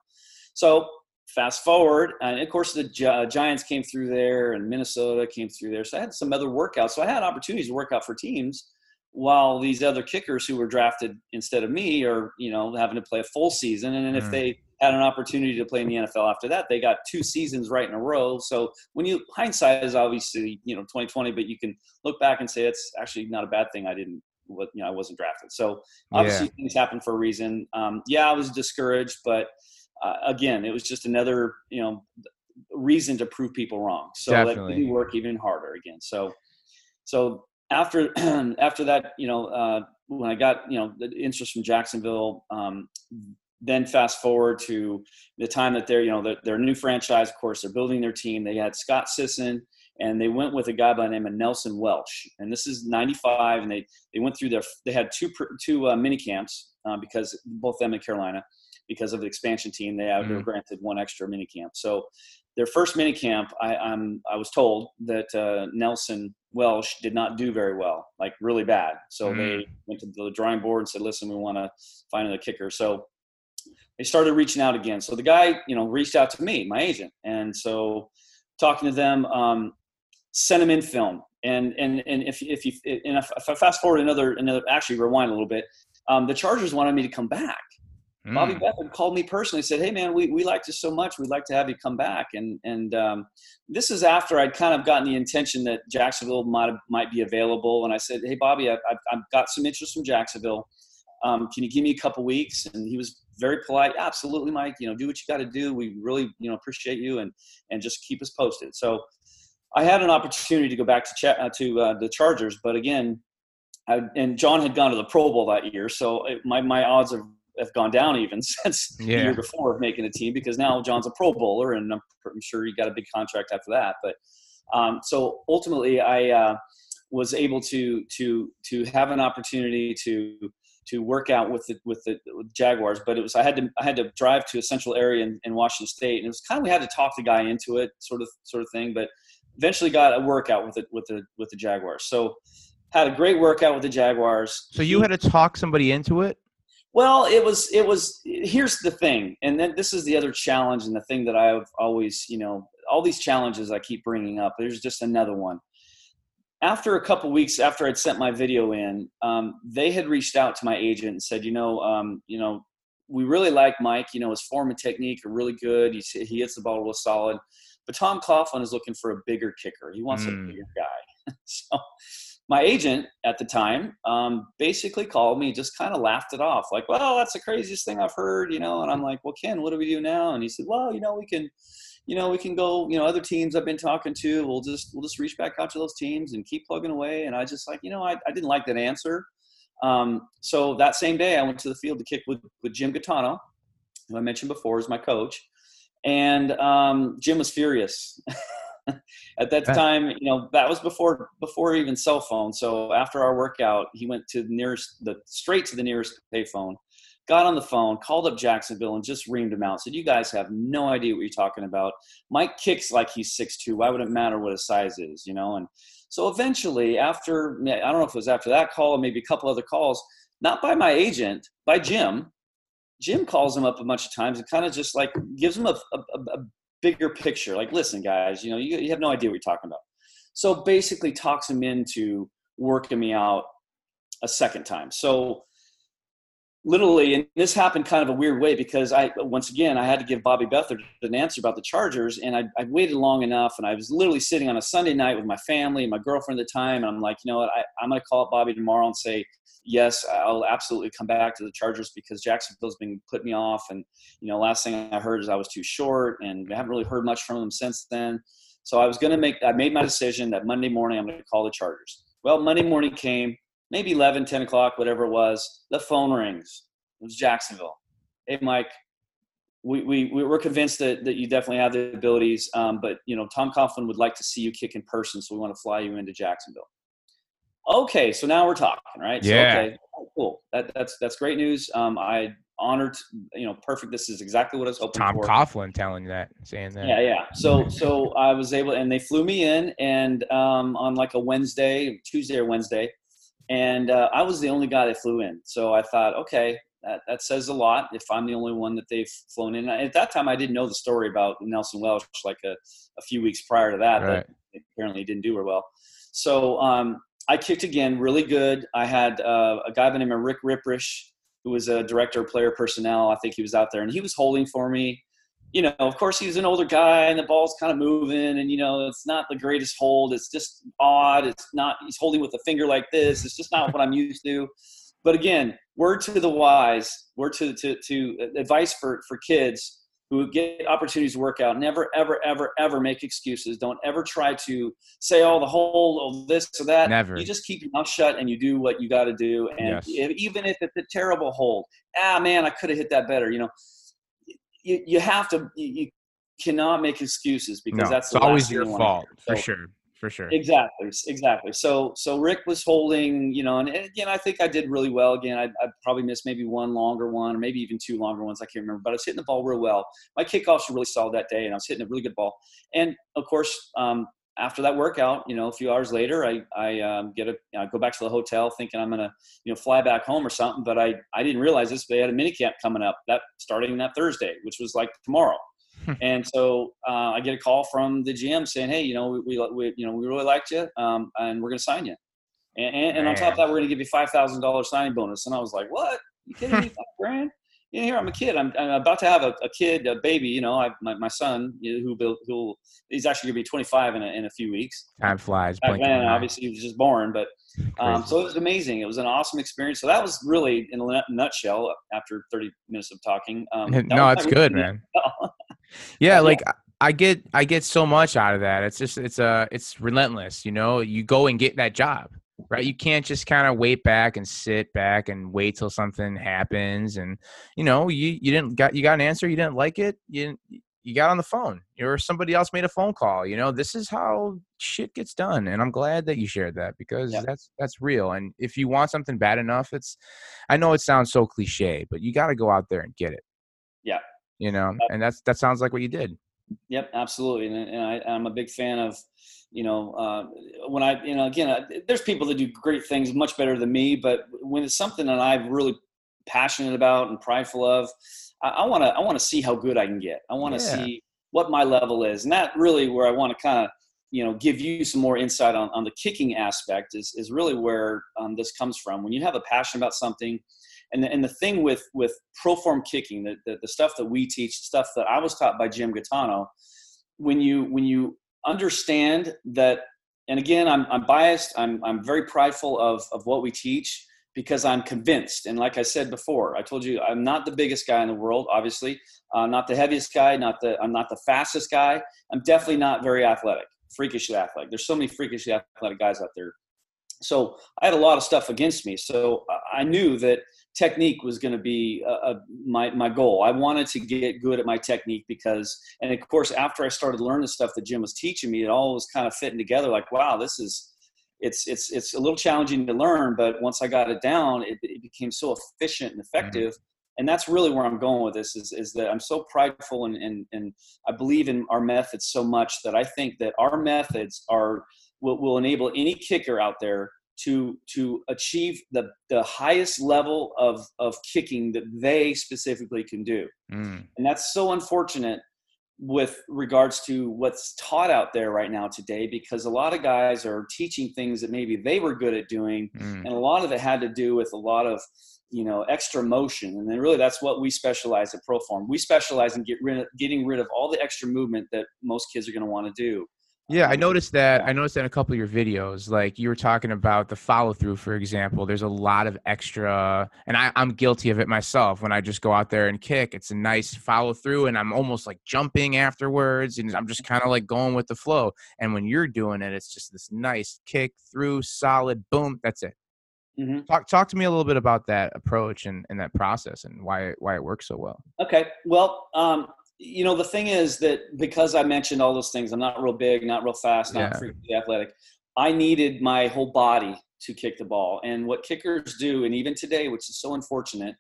So fast forward, and of course the Gi- Giants came through there, and Minnesota came through there. So I had some other workouts. So I had opportunities to work out for teams. While these other kickers who were drafted instead of me are, you know, having to play a full season, and then if Mm. they had an opportunity to play in the NFL after that. They got two seasons right in a row. So when you hindsight is obviously you know 2020, but you can look back and say it's actually not a bad thing. I didn't what you know I wasn't drafted. So obviously Yeah. things happen for a reason. Um, yeah, I was discouraged, but uh, again, it was just another you know reason to prove people wrong. So that Definitely. made me work even harder again. So so after <clears throat> after that, you know, uh, when I got you know the interest from Jacksonville, um, then fast forward to the time that they're you know their, their new franchise. Of course, they're building their team. They had Scott Sisson, and they went with a guy by the name of Nelson Welch. And this is '95, and they they went through their they had two two uh, mini camps uh, because both them in Carolina because of the expansion team. They, had, were Mhm. granted one extra mini camp. So their first mini camp, I, I'm I was told that uh, Nelson Welch did not do very well, like really bad. So they went to the drawing board and said, "Listen, we want to find another kicker." So they started reaching out again. So the guy, you know, reached out to me, my agent, and so talking to them, um, sent him in film. And and and if if you and if, if I fast forward another another actually rewind a little bit, um, the Chargers wanted me to come back. Bobby Mm. Beckman called me personally, said, "Hey man, we, we liked you so much. We'd like to have you come back." And and um, this is after I'd kind of gotten the intention that Jacksonville might might be available. And I said, "Hey Bobby, I've, I've, I've got some interest from Jacksonville. Um, can you give me a couple weeks?" And he was very polite. Absolutely, Mike. You know, do what you got to do. We really you know appreciate you and and just keep us posted. So I had an opportunity to go back to Ch- uh, to uh, the Chargers, but again, I, and John had gone to the Pro Bowl that year, so it, my my odds have, have gone down even <laughs> since the year before of making a team because now John's a Pro Bowler, and I'm, I'm sure he got a big contract after that. But um, so ultimately, I uh, was able to to to have an opportunity to to work out with the with the with Jaguars, but it was I had to I had to drive to a central area in, in Washington State, and it was kind of we had to talk the guy into it, sort of sort of thing. But eventually got a workout with it with the with the Jaguars. So had a great workout with the Jaguars. So you had to talk somebody into it. Well, it was it was. Here's the thing, and then this is the other challenge, and the thing that I've always, you know, all these challenges I keep bringing up. There's just another one. After a couple weeks after I'd sent my video in, um, they had reached out to my agent and said, you know, um, you know, we really like Mike. You know, his form and technique are really good. He he hits the ball real solid, but Tom Coughlin is looking for a bigger kicker. He wants Mm. a bigger guy. <laughs> so my agent at the time um, basically called me, just kind of laughed it off, like, "Well, that's the craziest thing I've heard," you know. And I'm like, "Well, Ken, what do we do now?" And he said, "Well, you know, we can, you know, we can go, you know, other teams I've been talking to, we'll just, we'll just reach back out to those teams and keep plugging away. And I just like, you know, I, I didn't like that answer. Um, so that same day I went to the field to kick with, with Jim Gaetano, who I mentioned before is my coach. And um, Jim was furious. <laughs> At that time, you know, that was before before even cell phone. So after our workout, he went to the nearest, the straight to the nearest payphone, got on the phone, called up Jacksonville, and just reamed him out. Said, "You guys have no idea what you're talking about. Mike kicks like he's six two. Why would it matter what his size is? You know?" And so eventually, after I don't know if it was after that call or maybe a couple other calls, not by my agent, by Jim. Jim calls him up a bunch of times and kind of just like gives him a, a, a bigger picture. Like, listen, guys, you know, you, you have no idea what you're talking about. So basically, talks him into working me out a second time. So literally, and this happened kind of a weird way because I, once again, I had to give Bobby Beathard an answer about the Chargers, and I, I waited long enough, and I was literally sitting on a Sunday night with my family and my girlfriend at the time, and I'm like, you know what, I, I'm going to call up Bobby tomorrow and say, yes, I'll absolutely come back to the Chargers because Jacksonville's been putting me off, and you know, last thing I heard is I was too short, and I haven't really heard much from them since then. So I was going to make, I made my decision that Monday morning I'm going to call the Chargers. Well, Monday morning came, maybe 11, 10 o'clock, whatever it was, the phone rings. It was Jacksonville. Hey, Mike, we, we, we're convinced that, that you definitely have the abilities, um, but, you know, Tom Coughlin would like to see you kick in person, so we want to fly you into Jacksonville. Okay, so now we're talking, right? Yeah. So, okay, cool. That, that's, that's great news. Um, I honored, you know, perfect. This is exactly what I was hoping Tom for. Coughlin telling you that, saying that. Yeah, yeah. So so I was able, and they flew me in, and um, on like a Wednesday, Tuesday or Wednesday, and uh, I was the only guy that flew in. So I thought, okay, that, that says a lot if I'm the only one that they've flown in. At that time, I didn't know the story about Nelson Welch like a, a few weeks prior to that. Right. That apparently didn't do very well. So um, I kicked again, really good. I had uh, a guy by the name of Rick Reiprish, who was a director of player personnel. I think he was out there, and he was holding for me. You know, of course, he's an older guy, and the ball's kind of moving, and you know, it's not the greatest hold. It's just odd. It's not. He's holding with a finger like this. It's just not what I'm used to. But again, word to the wise, word to to, to advice for for kids who get opportunities to work out. Never, ever, ever, ever make excuses. Don't ever try to say, "Oh, the whole, oh, this or that." Never. You just keep your mouth shut and you do what you got to do. And Yes. even if it's a terrible hold, ah, man, I could have hit that better. You know, you you have to. You, you cannot make excuses because No, that's always your fault, hear. for sure. For sure. Exactly, exactly. So, so Rick was holding, you know, and again, I think I did really well. Again, I, I probably missed maybe one longer one, or maybe even two longer ones. I can't remember, but I was hitting the ball real well. My kickoffs were really solid that day, and I was hitting a really good ball. And of course, um, after that workout, you know, a few hours later, I I um, get a I go back to the hotel thinking I'm gonna you know fly back home or something, but I I didn't realize this. They had a mini camp coming up that starting that Thursday, which was like tomorrow. and so uh, I get a call from the GM saying, "Hey, you know, we, we, you know we really liked you, um, and we're going to sign you. And, and, and on top of that, we're going to give you five thousand dollars signing bonus." And I was like, "What? You kidding me? <laughs> Five grand? You know, here I'm a kid. I'm, I'm about to have a, a kid, a baby. You know, I, my, my son, you know, who who he's actually going to be 25 in a, in a few weeks. Time flies. Back then, obviously, he was just born, but um, so it was amazing. It was an awesome experience. So that was really, in a nutshell, after 30 minutes of talking. Um, <laughs> no, it's good, man. <laughs> Yeah. Yeah, like I- I get I get so much out of that. It's just it's uh it's relentless, you know. You go and get that job. Right? You can't just kind of wait back and sit back and wait till something happens and you know, you you didn't got you got an answer, you didn't like it, you you got on the phone or somebody else made a phone call you know this is how shit gets done and i'm glad that you shared that because Yeah. that's that's real and if you want something bad enough it's i know it sounds so cliche but you got to go out there and get it Yeah. you know and that's that sounds like what you did Yep, absolutely, and, and I, I'm a big fan of, you know, uh, when I, you know, again, uh, there's people that do great things much better than me, but when it's something that I'm really passionate about and prideful of, I want to, I want to see how good I can get. I want to Yeah. see what my level is, and that really where I want to kind of, you know, give you some more insight on, on the kicking aspect is is really where um, this comes from. When you have a passion about something, and the, and the thing with with ProForm kicking, the, the the stuff that we teach, the stuff that I was taught by Jim Gaetano, when you when you understand that, and again, I'm I'm biased. I'm I'm very prideful of of what we teach because I'm convinced. And like I said before, I told you I'm not the biggest guy in the world, obviously, uh, not the heaviest guy, not the I'm not the fastest guy. I'm definitely not very athletic, freakishly athletic. There's so many freakishly athletic guys out there. So I had a lot of stuff against me. So I knew that technique was going to be uh, my, my goal. I wanted to get good at my technique because, and of course, after I started learning the stuff that Jim was teaching me, it all was kind of fitting together like, wow, this is, it's it's it's a little challenging to learn, but once I got it down, it, it became so efficient and mm-hmm. effective. Mm-hmm. And that's really where I'm going with this is, is that I'm so prideful and, and, and I believe in our methods so much that I think that our methods are will, will enable any kicker out there to to achieve the the highest level of of kicking that they specifically can do. Mm. And that's so unfortunate with regards to what's taught out there right now today because a lot of guys are teaching things that maybe they were good at doing mm. and a lot of it had to do with a lot of you know extra motion and then really that's what we specialize at proform we specialize in get rid of, getting rid of all the extra movement that most kids are going to want to do yeah, I noticed that. I noticed that in a couple of your videos, like you were talking about the follow through, for example. There's a lot of extra, and I, I'm guilty of it myself. When I just go out there and kick, it's a nice follow through, and I'm almost like jumping afterwards, and I'm just kind of like going with the flow. And when you're doing it, it's just this nice kick through, solid, boom, that's it. Mm-hmm. Talk talk to me a little bit about that approach and, and that process and why why it works so well. Okay, well, um, you know, the thing is that because I mentioned all those things, I'm not real big, not real fast, not yeah. freakily athletic. I needed my whole body to kick the ball. And what kickers do, and even today, which is so unfortunate,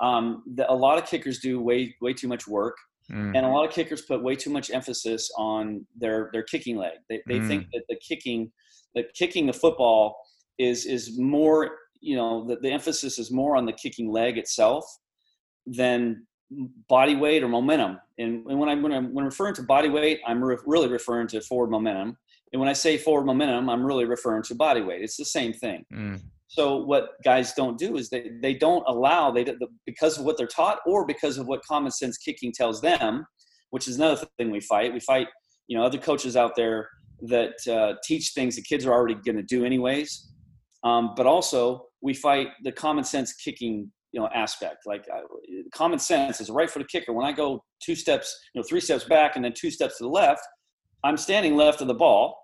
um, the, a lot of kickers do way way too much work, mm. and a lot of kickers put way too much emphasis on their their kicking leg. They, they mm. think that the kicking, that kicking the football is is more, you know, the, the emphasis is more on the kicking leg itself than body weight or momentum. And, and when I'm when I'm when referring to body weight, I'm re- really referring to forward momentum. And when I say forward momentum, I'm really referring to body weight. It's the same thing. Mm. So what guys don't do is they they don't allow they because of what they're taught or because of what common sense kicking tells them, which is another thing we fight. We fight you know other coaches out there that uh, teach things that kids are already going to do anyways. Um, but also we fight the common sense kicking you know aspect. Like common sense is right for the kicker. When i go two steps you know three steps back and then two steps to the left i'm standing left of the ball.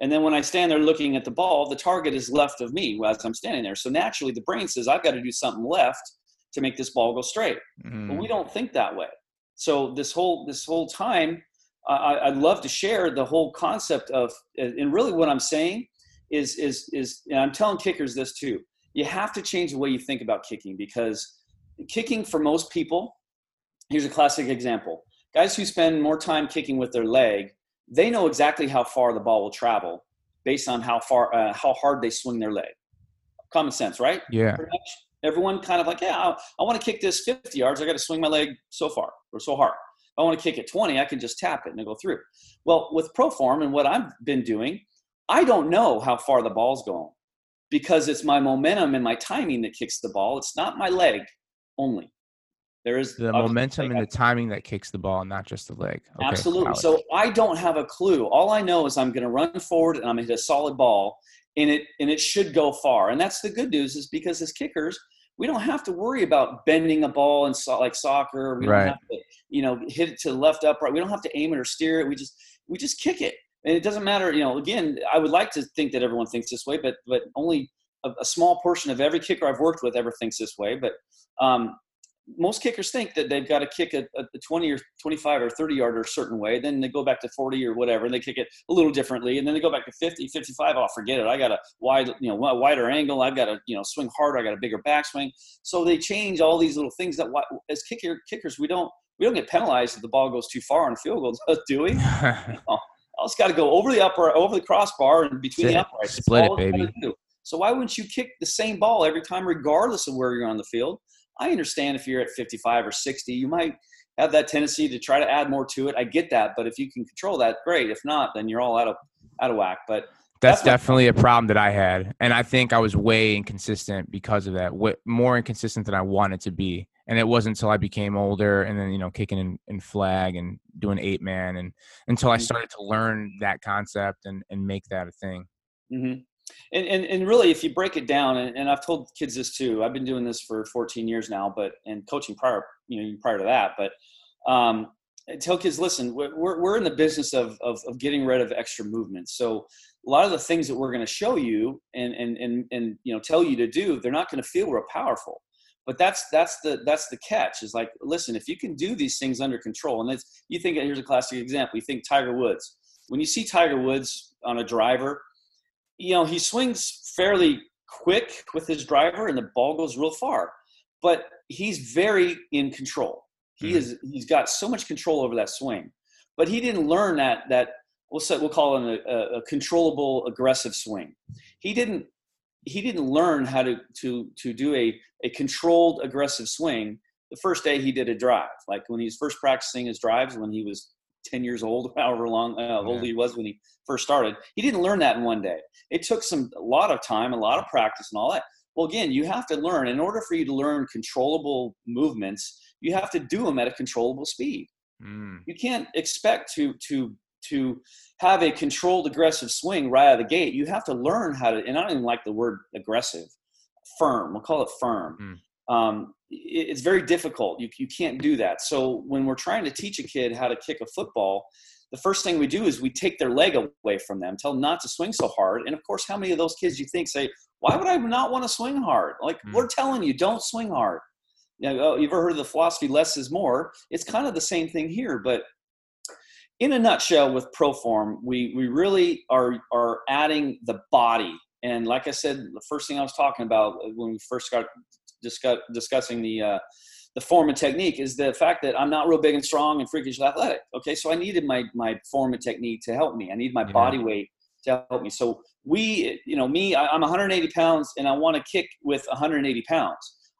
And then when i stand there looking at the ball the target is left of me as i'm standing there. So naturally the brain says i've got to do something left to make this ball go straight. Mm. but we mm. don't think that way. So this whole this whole time I, i'd love to share the whole concept of and really what i'm saying is is is and i'm telling kickers this too you have to change the way you think about kicking because kicking for most people, here's a classic example. Guys who spend more time kicking with their leg, they know exactly how far the ball will travel based on how far, uh, how hard they swing their leg. Common sense, right? Yeah. Everyone kind of like, yeah, I, I want to kick this 50 yards. I got to swing my leg so far or so hard. If I want to kick it 20, I can just tap it and it'll go through. Well, with ProForm and what I've been doing, I don't know how far the ball's going because it's my momentum and my timing that kicks the ball. It's not my leg only. There is the momentum and the timing that kicks the ball, not just the leg. Okay, Absolutely. So I don't have a clue. All I know is I'm going to run forward and I'm going to hit a solid ball, and it and it should go far. And that's the good news is because as kickers, we don't have to worry about bending a ball and so, like soccer. We don't have to, you know, hit it to the left upright. We don't have to aim it or steer it. We just we just kick it and it doesn't matter you know again i would like to think that everyone thinks this way but but only a, a small portion of every kicker i've worked with ever thinks this way but um, most kickers think that they've got to kick a, a 20 or 25 or 30 yarder a certain way then they go back to 40 or whatever and they kick it a little differently and then they go back to 50 55 oh forget it i got a wide you know wider angle i've got to you know swing harder i got a bigger backswing. So they change all these little things that as kicker kickers we don't we don't get penalized if the ball goes too far on a field goal <laughs> do we <laughs> I just got to go over the upper, over the crossbar, and between the uprights. Split it, baby. So why wouldn't you kick the same ball every time, regardless of where you're on the field? I understand if you're at 55 or 60, you might have that tendency to try to add more to it. I get that, but if you can control that, great. If not, then you're all out of out of whack. But that's, that's definitely a problem that I had, and I think I was way inconsistent because of that. more inconsistent than I wanted to be and it wasn't until I became older and then you know kicking in, in flag and doing eight man and until I mm-hmm. started to learn that concept and and make that a thing. Mm-hmm. And, and, and really, if you break it down, and, and I've told kids this too. I've been doing this for 14 years now, but and coaching prior, you know, prior to that. But um, tell kids, listen, we're, we're in the business of, of, of getting rid of extra movement. So a lot of the things that we're going to show you and, and, and, and, you know, tell you to do, they're not going to feel real powerful. But that's, that's the, that's the catch is like, listen, if you can do these things under control and it's, you think, here's a classic example. You think Tiger Woods, when you see Tiger Woods on a driver, you know, he swings fairly quick with his driver and the ball goes real far, but he's very in control he mm-hmm. is he's got so much control over that swing, but he didn't learn that that we'll say we'll call it a, a controllable aggressive swing. He didn't he didn't learn how to to to do a a controlled aggressive swing the first day he did a drive. Like when he was first practicing his drives when he was 10 years old, <laughs> however long uh, old he was when he first started. He didn't learn that in one day. It took some a lot of time, a lot of practice, and all that. Well, again, you have to learn. In order for you to learn controllable movements, you have to do them at a controllable speed. Mm. You can't expect to to to have a controlled aggressive swing right out of the gate. You have to learn how to. And I don't even like the word aggressive. Firm. We'll call it firm. Mm. Um, it, it's very difficult. You you can't do that. So when we're trying to teach a kid how to kick a football, the first thing we do is we take their leg away from them, tell them not to swing so hard. And of course, how many of those kids you think say, "Why would I not want to swing hard?" Like mm. we're telling you, don't swing hard you know, oh, you've ever heard of the philosophy less is more? It's kind of the same thing here, but in a nutshell, with ProForm, we we really are are adding the body. And like I said, the first thing I was talking about when we first got discuss, discussing the uh, the form and technique is the fact that I'm not real big and strong and freakish athletic. Okay, so I needed my my form and technique to help me. I need my yeah. body weight to help me. So we, you know, me, I'm 180 pounds and I want to kick with 180 pounds.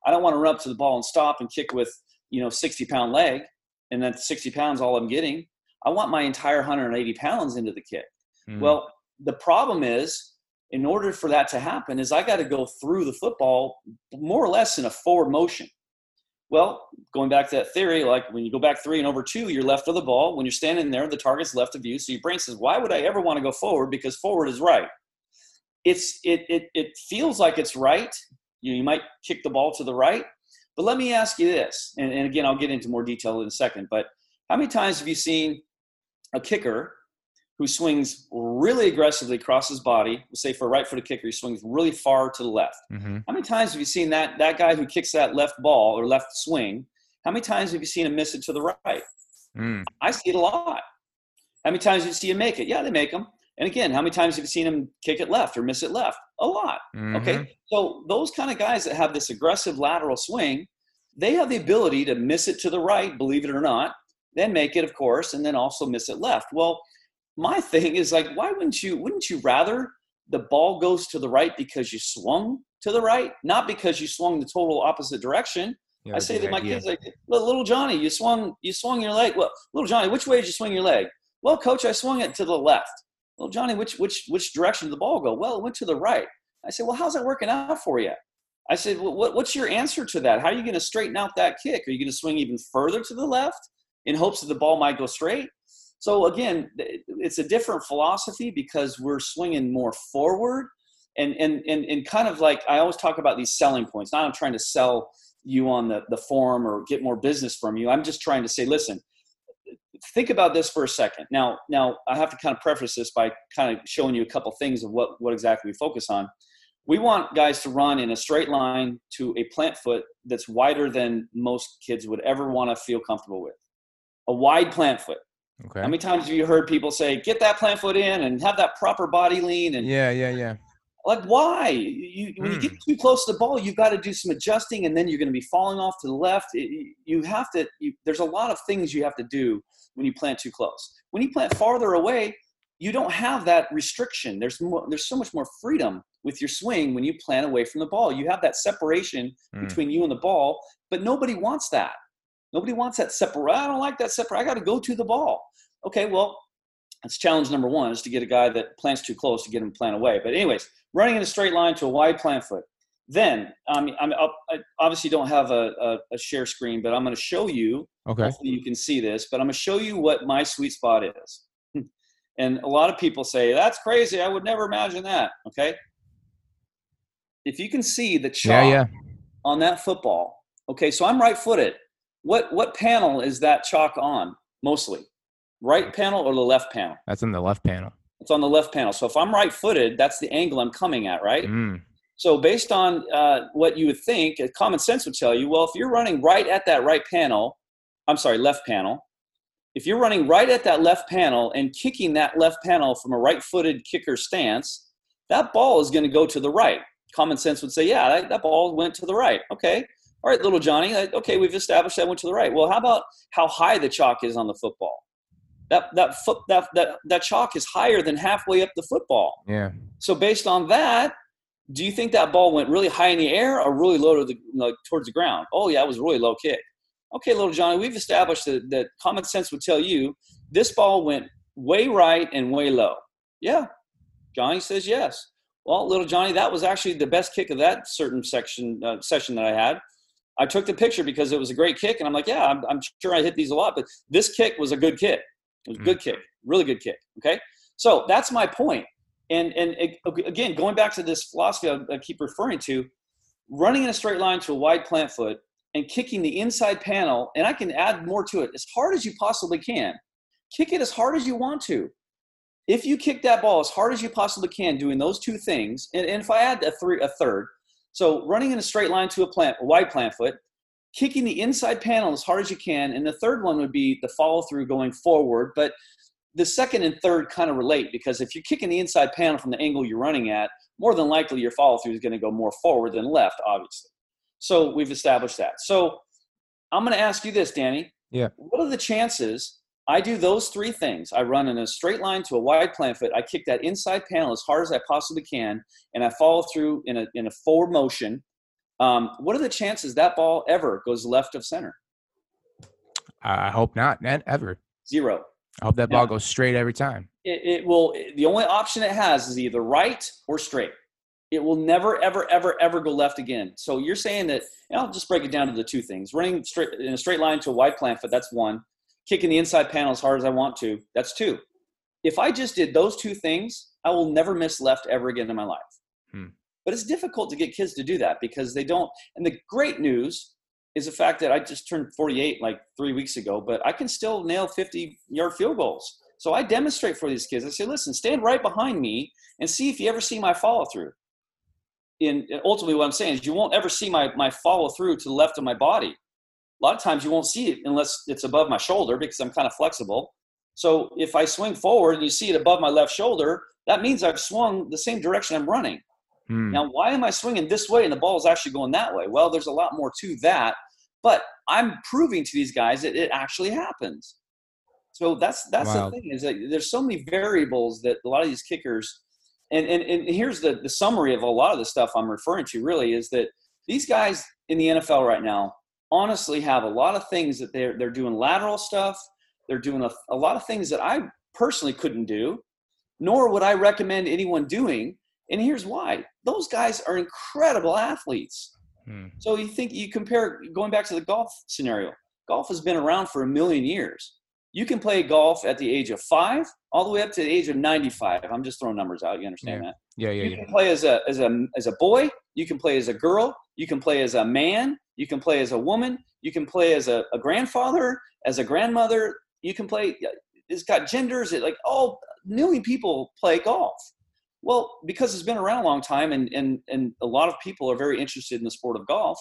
I don't want to run up to the ball and stop and kick with, you know, 60 pound leg and then 60 pounds all I'm getting. I want my entire 180 pounds into the kick. Mm. Well, the problem is, in order for that to happen, is I got to go through the football more or less in a forward motion. Well, going back to that theory, like when you go back three and over two, you're left of the ball. When you're standing there, the target's left of you. So your brain says, "Why would I ever want to go forward? Because forward is right." It's it it it feels like it's right, you, know, you might kick the ball to the right. But let me ask you this, and, and again, I'll get into more detail in a second. But how many times have you seen a kicker who swings really aggressively across his body. We'll say for a right-footed kicker, he swings really far to the left. Mm-hmm. How many times have you seen that that guy who kicks that left ball or left swing? How many times have you seen him miss it to the right? Mm. I see it a lot. How many times do you see him make it? Yeah, they make them. And again, how many times have you seen him kick it left or miss it left? A lot. Mm-hmm. Okay. So those kind of guys that have this aggressive lateral swing, they have the ability to miss it to the right, believe it or not, then make it, of course, and then also miss it left. Well, my <laughs> thing is like, why wouldn't you wouldn't you rather the ball goes to the right because you swung to the right, not because you swung the total opposite direction? Yeah, I say to my idea. kids like, little Johnny, you swung you swung your leg. Well, little Johnny, which way did you swing your leg? Well, coach, I swung it to the left well, Johnny, which which which direction did the ball go? Well, it went to the right. I said, well, how's that working out for you? I said, well, what, what's your answer to that? How are you going to straighten out that kick? Are you going to swing even further to the left in hopes that the ball might go straight? So again, it's a different philosophy because we're swinging more forward and and and, and kind of like I always talk about these selling points. Not I'm trying to sell you on the, the form or get more business from you. I'm just trying to say, listen, think about this for a second. Now, now I have to kind of preface this by kind of showing you a couple things of what, what exactly we focus on. We want guys to run in a straight line to a plant foot that's wider than most kids would ever want to feel comfortable with. A wide plant foot. Okay. How many times have you heard people say, "Get that plant foot in and have that proper body lean"? And yeah, yeah, yeah. Like, why? You, when you get hmm. too close to the ball, you've got to do some adjusting, and then you're going to be falling off to the left. It, you have to. You, there's a lot of things you have to do when you plant too close. When you plant farther away, you don't have that restriction. There's more, there's so much more freedom with your swing when you plant away from the ball. You have that separation mm. between you and the ball, but nobody wants that. Nobody wants that separate. I don't like that separate. I got to go to the ball. Okay, well, that's challenge number one is to get a guy that plants too close to get him plant away. But anyways, running in a straight line to a wide plant foot. Then um, I'm, I obviously don't have a, a, a share screen, but I'm going to show you. Okay. Hopefully you can see this, but I'm going to show you what my sweet spot is. <laughs> and a lot of people say that's crazy. I would never imagine that. Okay. if you can see the chalk Yeah, yeah. on that football, okay, so I'm right footed. What what panel is that chalk on mostly? Right panel or the left panel? That's in the left panel. It's on the left panel. So if I'm right footed, that's the angle I'm coming at, right? Mm. So based on uh, what you would think, uh, common sense would tell you, well, if you're running right at that right panel, I'm sorry, left panel. If you're running right at that left panel and kicking that left panel from a right-footed kicker stance, that ball is going to go to the right. Common sense would say, yeah, that, that ball went to the right. Okay, all right, little Johnny. Okay, we've established that went to the right. Well, how about how high the chalk is on the football? That that foot that that that chalk is higher than halfway up the football. Yeah. So based on that, do you think that ball went really high in the air or really low to the like towards the ground? Oh yeah, it was really low kick. Okay, little Johnny, we've established that, that common sense would tell you this ball went way right and way low. Yeah, Johnny says yes. Well, little Johnny, that was actually the best kick of that certain section uh, session that I had. I took the picture because it was a great kick, and I'm like, yeah, I'm, I'm sure I hit these a lot, but this kick was a good kick. It was a good mm. kick, really good kick. Okay, so that's my point. And and it, again, going back to this philosophy I, I keep referring to, running in a straight line to a wide plant foot and kicking the inside panel, and I can add more to it as hard as you possibly can. Kick it as hard as you want to. If you kick that ball as hard as you possibly can, doing those two things, and, and if I add a three, a third, so running in a straight line to a plant, a wide plant foot, kicking the inside panel as hard as you can, and the third one would be the follow through going forward. But the second and third kind of relate because if you're kicking the inside panel from the angle you're running at, more than likely your follow through is going to go more forward than left, obviously. So we've established that. So I'm going to ask you this, Danny. Yeah. What are the chances I do those three things? I run in a straight line to a wide plant foot. I kick that inside panel as hard as I possibly can, and I follow through in a in a forward motion. Um, what are the chances that ball ever goes left of center? I hope not, not ever. Zero. I hope that ball goes straight every time. it, it will the only option it has is either right or straight it will never ever ever ever go left again so you're saying that and i'll just break it down to the two things running straight in a straight line to a wide plant foot that's one kicking the inside panel as hard as i want to that's two if i just did those two things i will never miss left ever again in my life Hmm. but it's difficult to get kids to do that because they don't and the great news is the fact that i just turned 48 like three weeks ago but i can still nail 50 yard field goals so I demonstrate for these kids. I say, listen, stand right behind me and see if you ever see my follow through. And ultimately, what I'm saying is, you won't ever see my, my follow through to the left of my body. A lot of times, you won't see it unless it's above my shoulder because I'm kind of flexible. So if I swing forward and you see it above my left shoulder, that means I've swung the same direction I'm running. Hmm. Now, why am I swinging this way and the ball is actually going that way? Well, there's a lot more to that, but I'm proving to these guys that it actually happens. So that's that's Wow. the thing is that there's so many variables that a lot of these kickers, and, and and here's the the summary of a lot of the stuff I'm referring to. Really, is that these guys in the NFL right now honestly have a lot of things that they're they're doing lateral stuff. They're doing a, a lot of things that I personally couldn't do, nor would I recommend anyone doing. And here's why: those guys are incredible athletes. Hmm. So you think you compare going back to the golf scenario. Golf has been around for a million years. You can play golf at the age of five all the way up to the age of 95. I'm just throwing numbers out. You understand that? Yeah, yeah, You yeah. can play as a as a as a boy. You can play as a girl. You can play as a man. You can play as a woman. You can play as a, a grandfather, as a grandmother. You can play. It's got genders. It like oh, a million people play golf. Well, because it's been around a long time, and and and a lot of people are very interested in the sport of golf.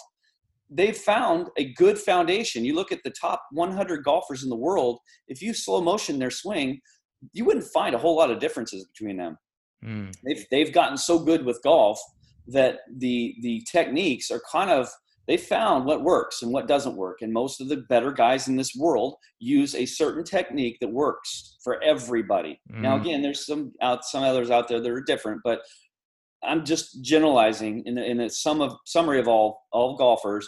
They've found a good foundation. You look at the top 100 golfers in the world. If you slow motion their swing, you wouldn't find a whole lot of differences between them Hmm. they've they've gotten so good with golf that the the techniques are kind of they found what works and what doesn't work and most of the better guys in this world use a certain technique that works for everybody now Mhm. again there's some out some others out there that are different but i'm just generalizing in the, in the sum of summary of all all golfers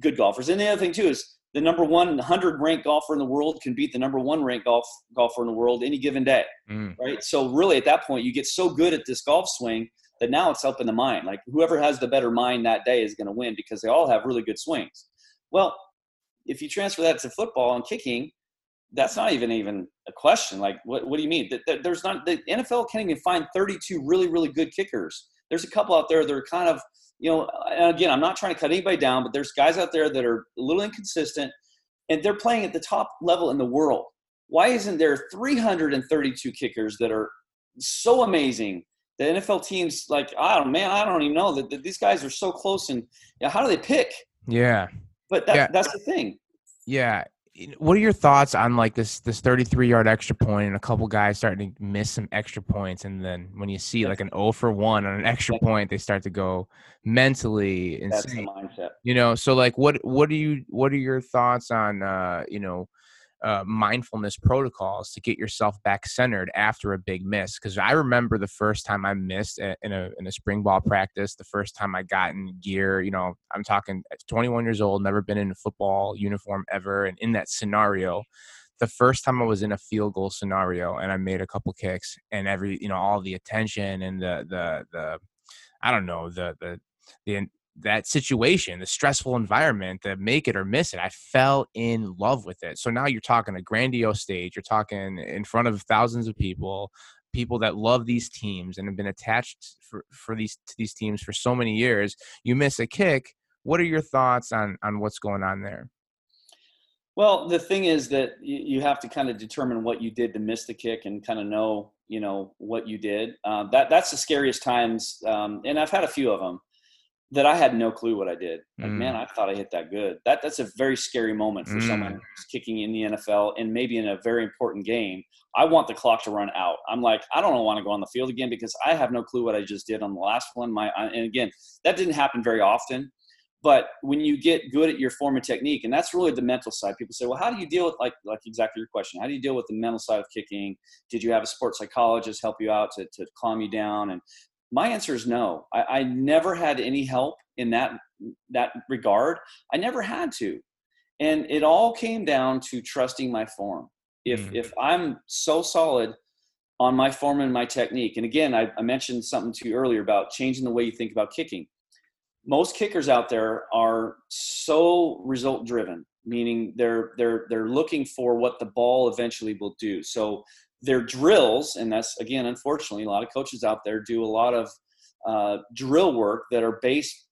good golfers and the other thing too is the number 100 ranked golfer in the world can beat the number one ranked golf golfer in the world any given day Hmm. right? So really, at that point, you get so good at this golf swing that now it's up in the mind. Like whoever has the better mind that day is going to win because they all have really good swings. Well, if you transfer that to football and kicking, that's not even even a question. Like, what, what do you mean? That- that There's not the NFL can't even find 32 really really good kickers there's a couple out there that are kind of, you know, again, I'm not trying to cut anybody down, but there's guys out there that are a little inconsistent and they're playing at the top level in the world. Why isn't there 332 kickers that are so amazing? The NFL teams, like, I don't, man, I don't even know that, that these guys are so close. And you know, how do they pick? Yeah. But that, yeah. that's the thing. Yeah what are your thoughts on like this this 33 yard extra point and a couple guys starting to miss some extra points and then when you see like an 0 for 1 on an extra point they start to go mentally insane. That's the mindset. You know, so like what what do you what are your thoughts on uh, you know, uh, mindfulness protocols to get yourself back centered after a big miss. Because I remember the first time I missed in a in a spring ball practice, the first time I got in gear. You know, I'm talking 21 years old, never been in a football uniform ever, and in that scenario. The first time I was in a field goal scenario and I made a couple kicks and every you know all the attention and the the the I don't know the the the that situation, the stressful environment, the make it or miss it. I fell in love with it. So now you're talking a grandiose stage. You're talking in front of thousands of people, people that love these teams and have been attached for, for these to these teams for so many years. You miss a kick. What are your thoughts on on what's going on there? Well, the thing is that you, have to kind of determine what you did to miss the kick and kind of know, you know, what you did. Uh, that that's the scariest times, um, and I've had a few of them that I had no clue what I did. Like, mm. man, I thought I hit that good. That that's a very scary moment for mm. someone who's kicking in the NFL and maybe in a very important game. I want the clock to run out. I'm like, I don't want to go on the field again because I have no clue what I just did on the last one. My and again, that didn't happen very often. But when you get good at your form and technique, and that's really the mental side. People say, well, how do you deal with like like exactly your question? How do you deal with the mental side of kicking? Did you have a sports psychologist help you out to, to calm you down? And my answer is no. I, I never had any help in that that regard. I never had to, and it all came down to trusting my form. If mm. if I'm so solid on my form and my technique, and again, I, I mentioned something to you earlier about changing the way you think about kicking. Most kickers out there are so result driven, meaning they're they're they're looking for what the ball eventually will do. So their drills, and that's again, unfortunately, a lot of coaches out there do a lot of uh, drill work that are based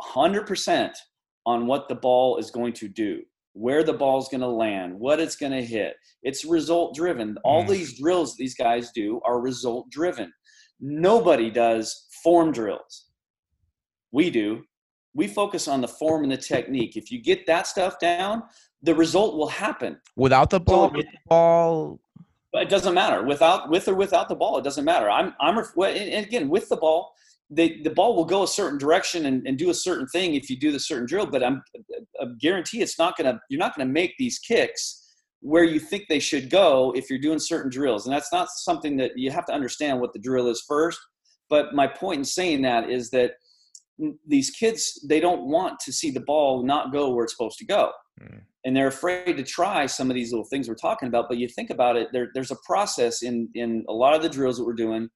100% on what the ball is going to do, where the ball is going to land, what it's going to hit. It's result driven. All mm. these drills these guys do are result driven. Nobody does form drills. We do. We focus on the form and the technique. If you get that stuff down, the result will happen. Without the ball, so, with the ball it doesn't matter without with or without the ball. It doesn't matter. I'm I'm and again with the ball, the the ball will go a certain direction and, and do a certain thing if you do the certain drill. But I'm I guarantee it's not gonna you're not gonna make these kicks where you think they should go if you're doing certain drills. And that's not something that you have to understand what the drill is first. But my point in saying that is that these kids they don't want to see the ball not go where it's supposed to go. Mm and they're afraid to try some of these little things we're talking about. But you think about it, there, there's a process in in a lot of the drills that we're doing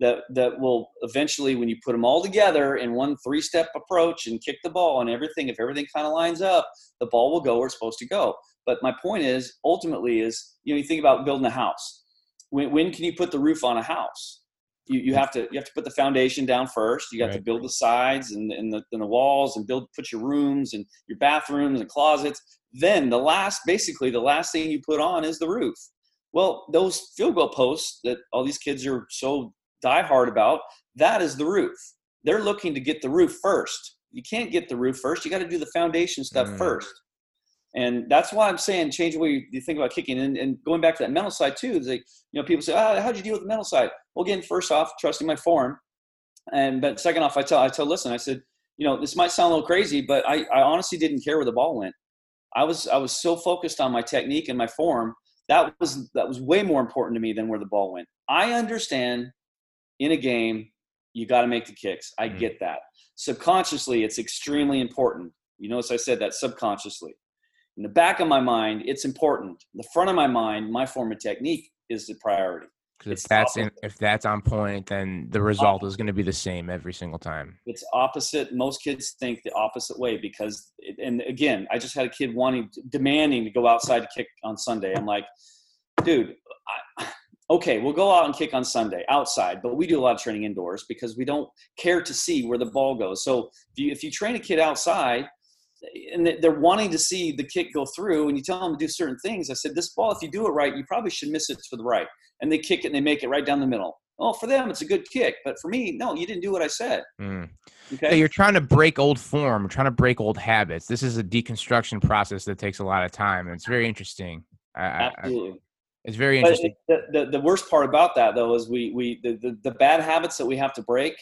that that will eventually, when you put them all together in one three step approach and kick the ball and everything, if everything kind of lines up, the ball will go where it's supposed to go. But my point is, ultimately, is you know you think about building a house. When, when can you put the roof on a house? You, you have to you have to put the foundation down first. You got right. to build the sides and, and the and the walls and build put your rooms and your bathrooms and closets then the last, basically, the last thing you put on is the roof. Well, those field goal posts that all these kids are so diehard about, that is the roof. They're looking to get the roof first. You can't get the roof first. You got to do the foundation stuff mm. first. And that's why I'm saying change the way you think about kicking. And, and going back to that mental side too, is like, you know, people say, oh, how'd you deal with the mental side? Well, again, first off, trusting my form. And but second off, I tell I tell listen, I said, you know, this might sound a little crazy, but I, I honestly didn't care where the ball went. I was I was so focused on my technique and my form that was that was way more important to me than where the ball went. I understand in a game you got to make the kicks. I mm-hmm. get that. Subconsciously, it's extremely important. You notice I said that subconsciously. In the back of my mind, it's important. In the front of my mind, my form of technique is the priority. Because if that's in, if that's on point, then the result opposite. is going to be the same every single time. It's opposite. Most kids think the opposite way because, it, and again, I just had a kid wanting, demanding to go outside to kick on Sunday. I'm like, dude, I, <sighs> okay, we'll go out and kick on Sunday outside, but we do a lot of training indoors because we don't care to see where the ball goes. So if you, if you train a kid outside and they're wanting to see the kick go through and you tell them to do certain things, I said, this ball, if you do it right, you probably should miss it to the right. And they kick it and they make it right down the middle. Oh, for them, it's a good kick. But for me, no, you didn't do what I said. Mm. Okay. So you're trying to break old form, trying to break old habits. This is a deconstruction process that takes a lot of time. And it's very interesting. Absolutely. I, it's very interesting. The, the, the, worst part about that, though, is we, we the, the, the bad habits that we have to break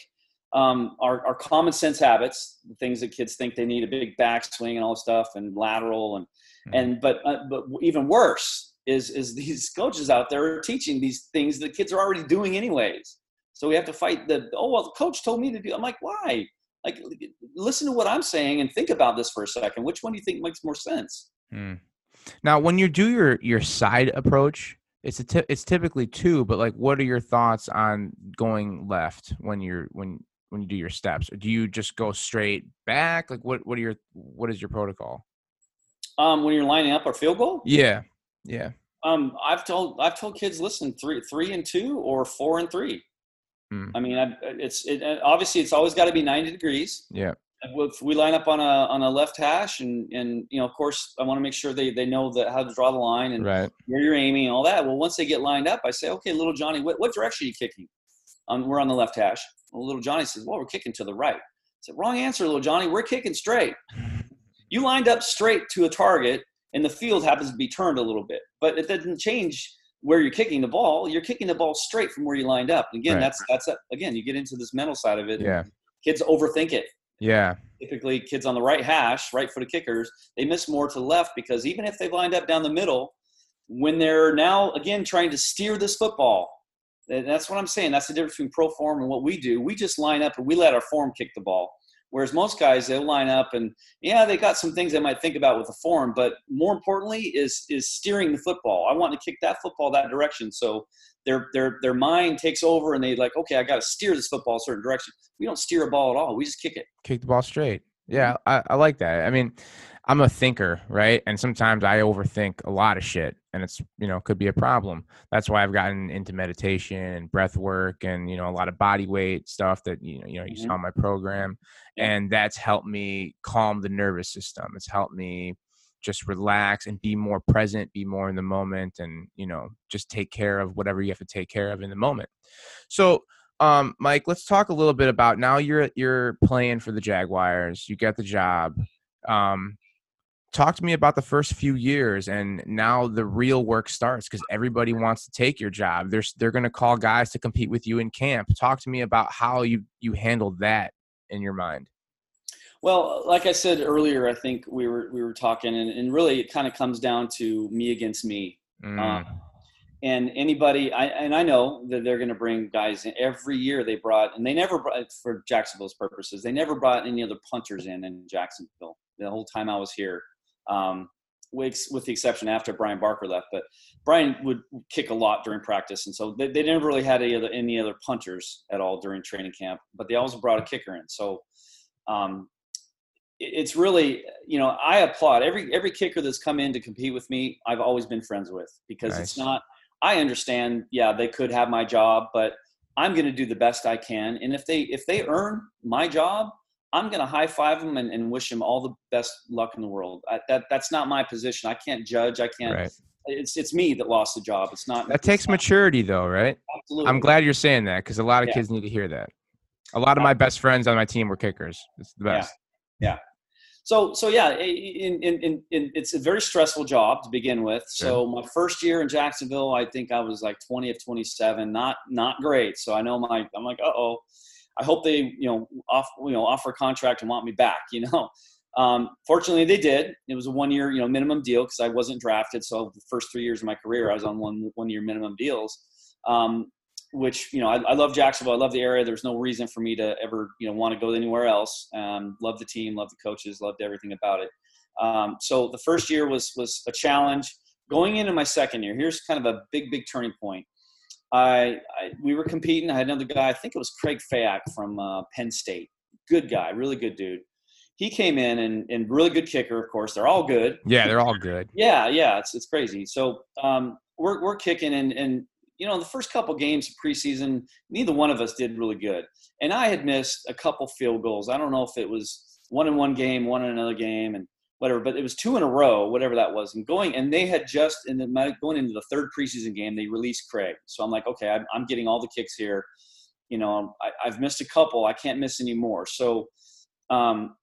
um, are, are common sense habits, the things that kids think they need a big backswing and all this stuff and lateral and mm-hmm. and but uh, but even worse is is <laughs> these coaches out there are teaching these things that kids are already doing anyways. So we have to fight the oh well the coach told me to do. I'm like why? Like listen to what I'm saying and think about this for a second. Which one do you think makes more sense? Mm. Now, when you do your your side approach, it's a t- it's typically two, but like, what are your thoughts on going left when you're when when you do your steps? do you just go straight back? Like, what what are your what is your protocol? Um, when you're lining up our field goal? Yeah, yeah. Um, I've told I've told kids, listen, three three and two or four and three. Hmm. I mean, I, it's it, obviously it's always got to be ninety degrees. Yeah if we line up on a on a left hash and and you know of course I want to make sure they they know that how to draw the line and right. where you're aiming and all that. Well, once they get lined up, I say, okay, little Johnny, what, what direction are you kicking? Um, we're on the left hash. Well, little Johnny says, well, we're kicking to the right. I said, wrong answer, little Johnny. We're kicking straight. You lined up straight to a target, and the field happens to be turned a little bit, but it doesn't change where you're kicking the ball. You're kicking the ball straight from where you lined up. And again, right. that's that's a, again, you get into this mental side of it. Yeah. Kids overthink it yeah. Typically, kids on the right hash, right footed kickers, they miss more to the left because even if they've lined up down the middle, when they're now again trying to steer this football, that's what I'm saying. That's the difference between ProForm and what we do. We just line up and we let our form kick the ball. Whereas most guys, they'll line up and yeah, they got some things they might think about with the form, but more importantly is is steering the football. I want to kick that football that direction. So their their their mind takes over and they like, okay, I got to steer this football a certain direction. We don't steer a ball at all. We just kick it. Kick the ball straight. Yeah, mm-hmm. I, I like that. I mean, I'm a thinker, right? And sometimes I overthink a lot of shit, and it's you know could be a problem. That's why I've gotten into meditation and breath work, and you know a lot of body weight stuff that you know you know you mm-hmm. saw my program, and that's helped me calm the nervous system. It's helped me just relax and be more present, be more in the moment, and you know, just take care of whatever you have to take care of in the moment. So, um, Mike, let's talk a little bit about now. You're you're playing for the Jaguars. You get the job. Um, talk to me about the first few years and now the real work starts because everybody wants to take your job they're, they're going to call guys to compete with you in camp talk to me about how you you handled that in your mind well, like I said earlier, I think we were we were talking, and, and really it kind of comes down to me against me. Mm. Um, and anybody, I, and I know that they're going to bring guys in every year. They brought, and they never brought for Jacksonville's purposes. They never brought any other punters in in Jacksonville the whole time I was here, um, with, with the exception after Bryan Barker left. But Bryan would kick a lot during practice, and so they, they never really had any other any other punters at all during training camp. But they always brought a kicker in. So um, it's really you know i applaud every every kicker that's come in to compete with me i've always been friends with because nice. it's not i understand yeah they could have my job but i'm going to do the best i can and if they if they earn my job i'm going to high five them and, and, wish them all the best luck in the world. I, that that's not my position. I can't judge. I can't right. it's it's me that lost the job. It's not that takes not, maturity though right? Absolutely. I'm glad you're saying that because a lot of yeah. kids need to hear that. A lot of my best friends on my team were kickers. It's the best. Yeah. yeah so so yeah in, in, in, in, it's a very stressful job to begin with. So my first year in jacksonville i think i was like 20 of 27 not not great. So i know my i'm like uh-oh i hope they you know off you know offer a contract and want me back you know <laughs> um, fortunately they did it was a one year you know minimum deal because i wasn't drafted so the first three years of my career i was on one one year minimum deals um, which you know I, I, love Jacksonville. I love the area. There's no reason for me to ever you know want to go anywhere else. Um, love the team, love the coaches, loved everything about it. Um, so the first year was was a challenge. Going into my second year, here's kind of a big big turning point. I, I we were competing. I had another guy. I think it was Craig Fayak from uh, Penn State. Good guy, really good dude. He came in and, and really good kicker. Of course, they're all good. Yeah, they're all good. Yeah, yeah, it's it's crazy. So um, we're we're kicking and and you know, the first couple games of preseason, neither one of us did really good. And I had missed a couple field goals. I don't know if it was one in one game, one in another game, and whatever, but it was two in a row, whatever that was. And going, and they had just, in the, going into the third preseason game, they released Craig. So I'm like, okay, I'm, I'm getting all the kicks here. You know, I, have missed a couple. I can't miss any more. So, um,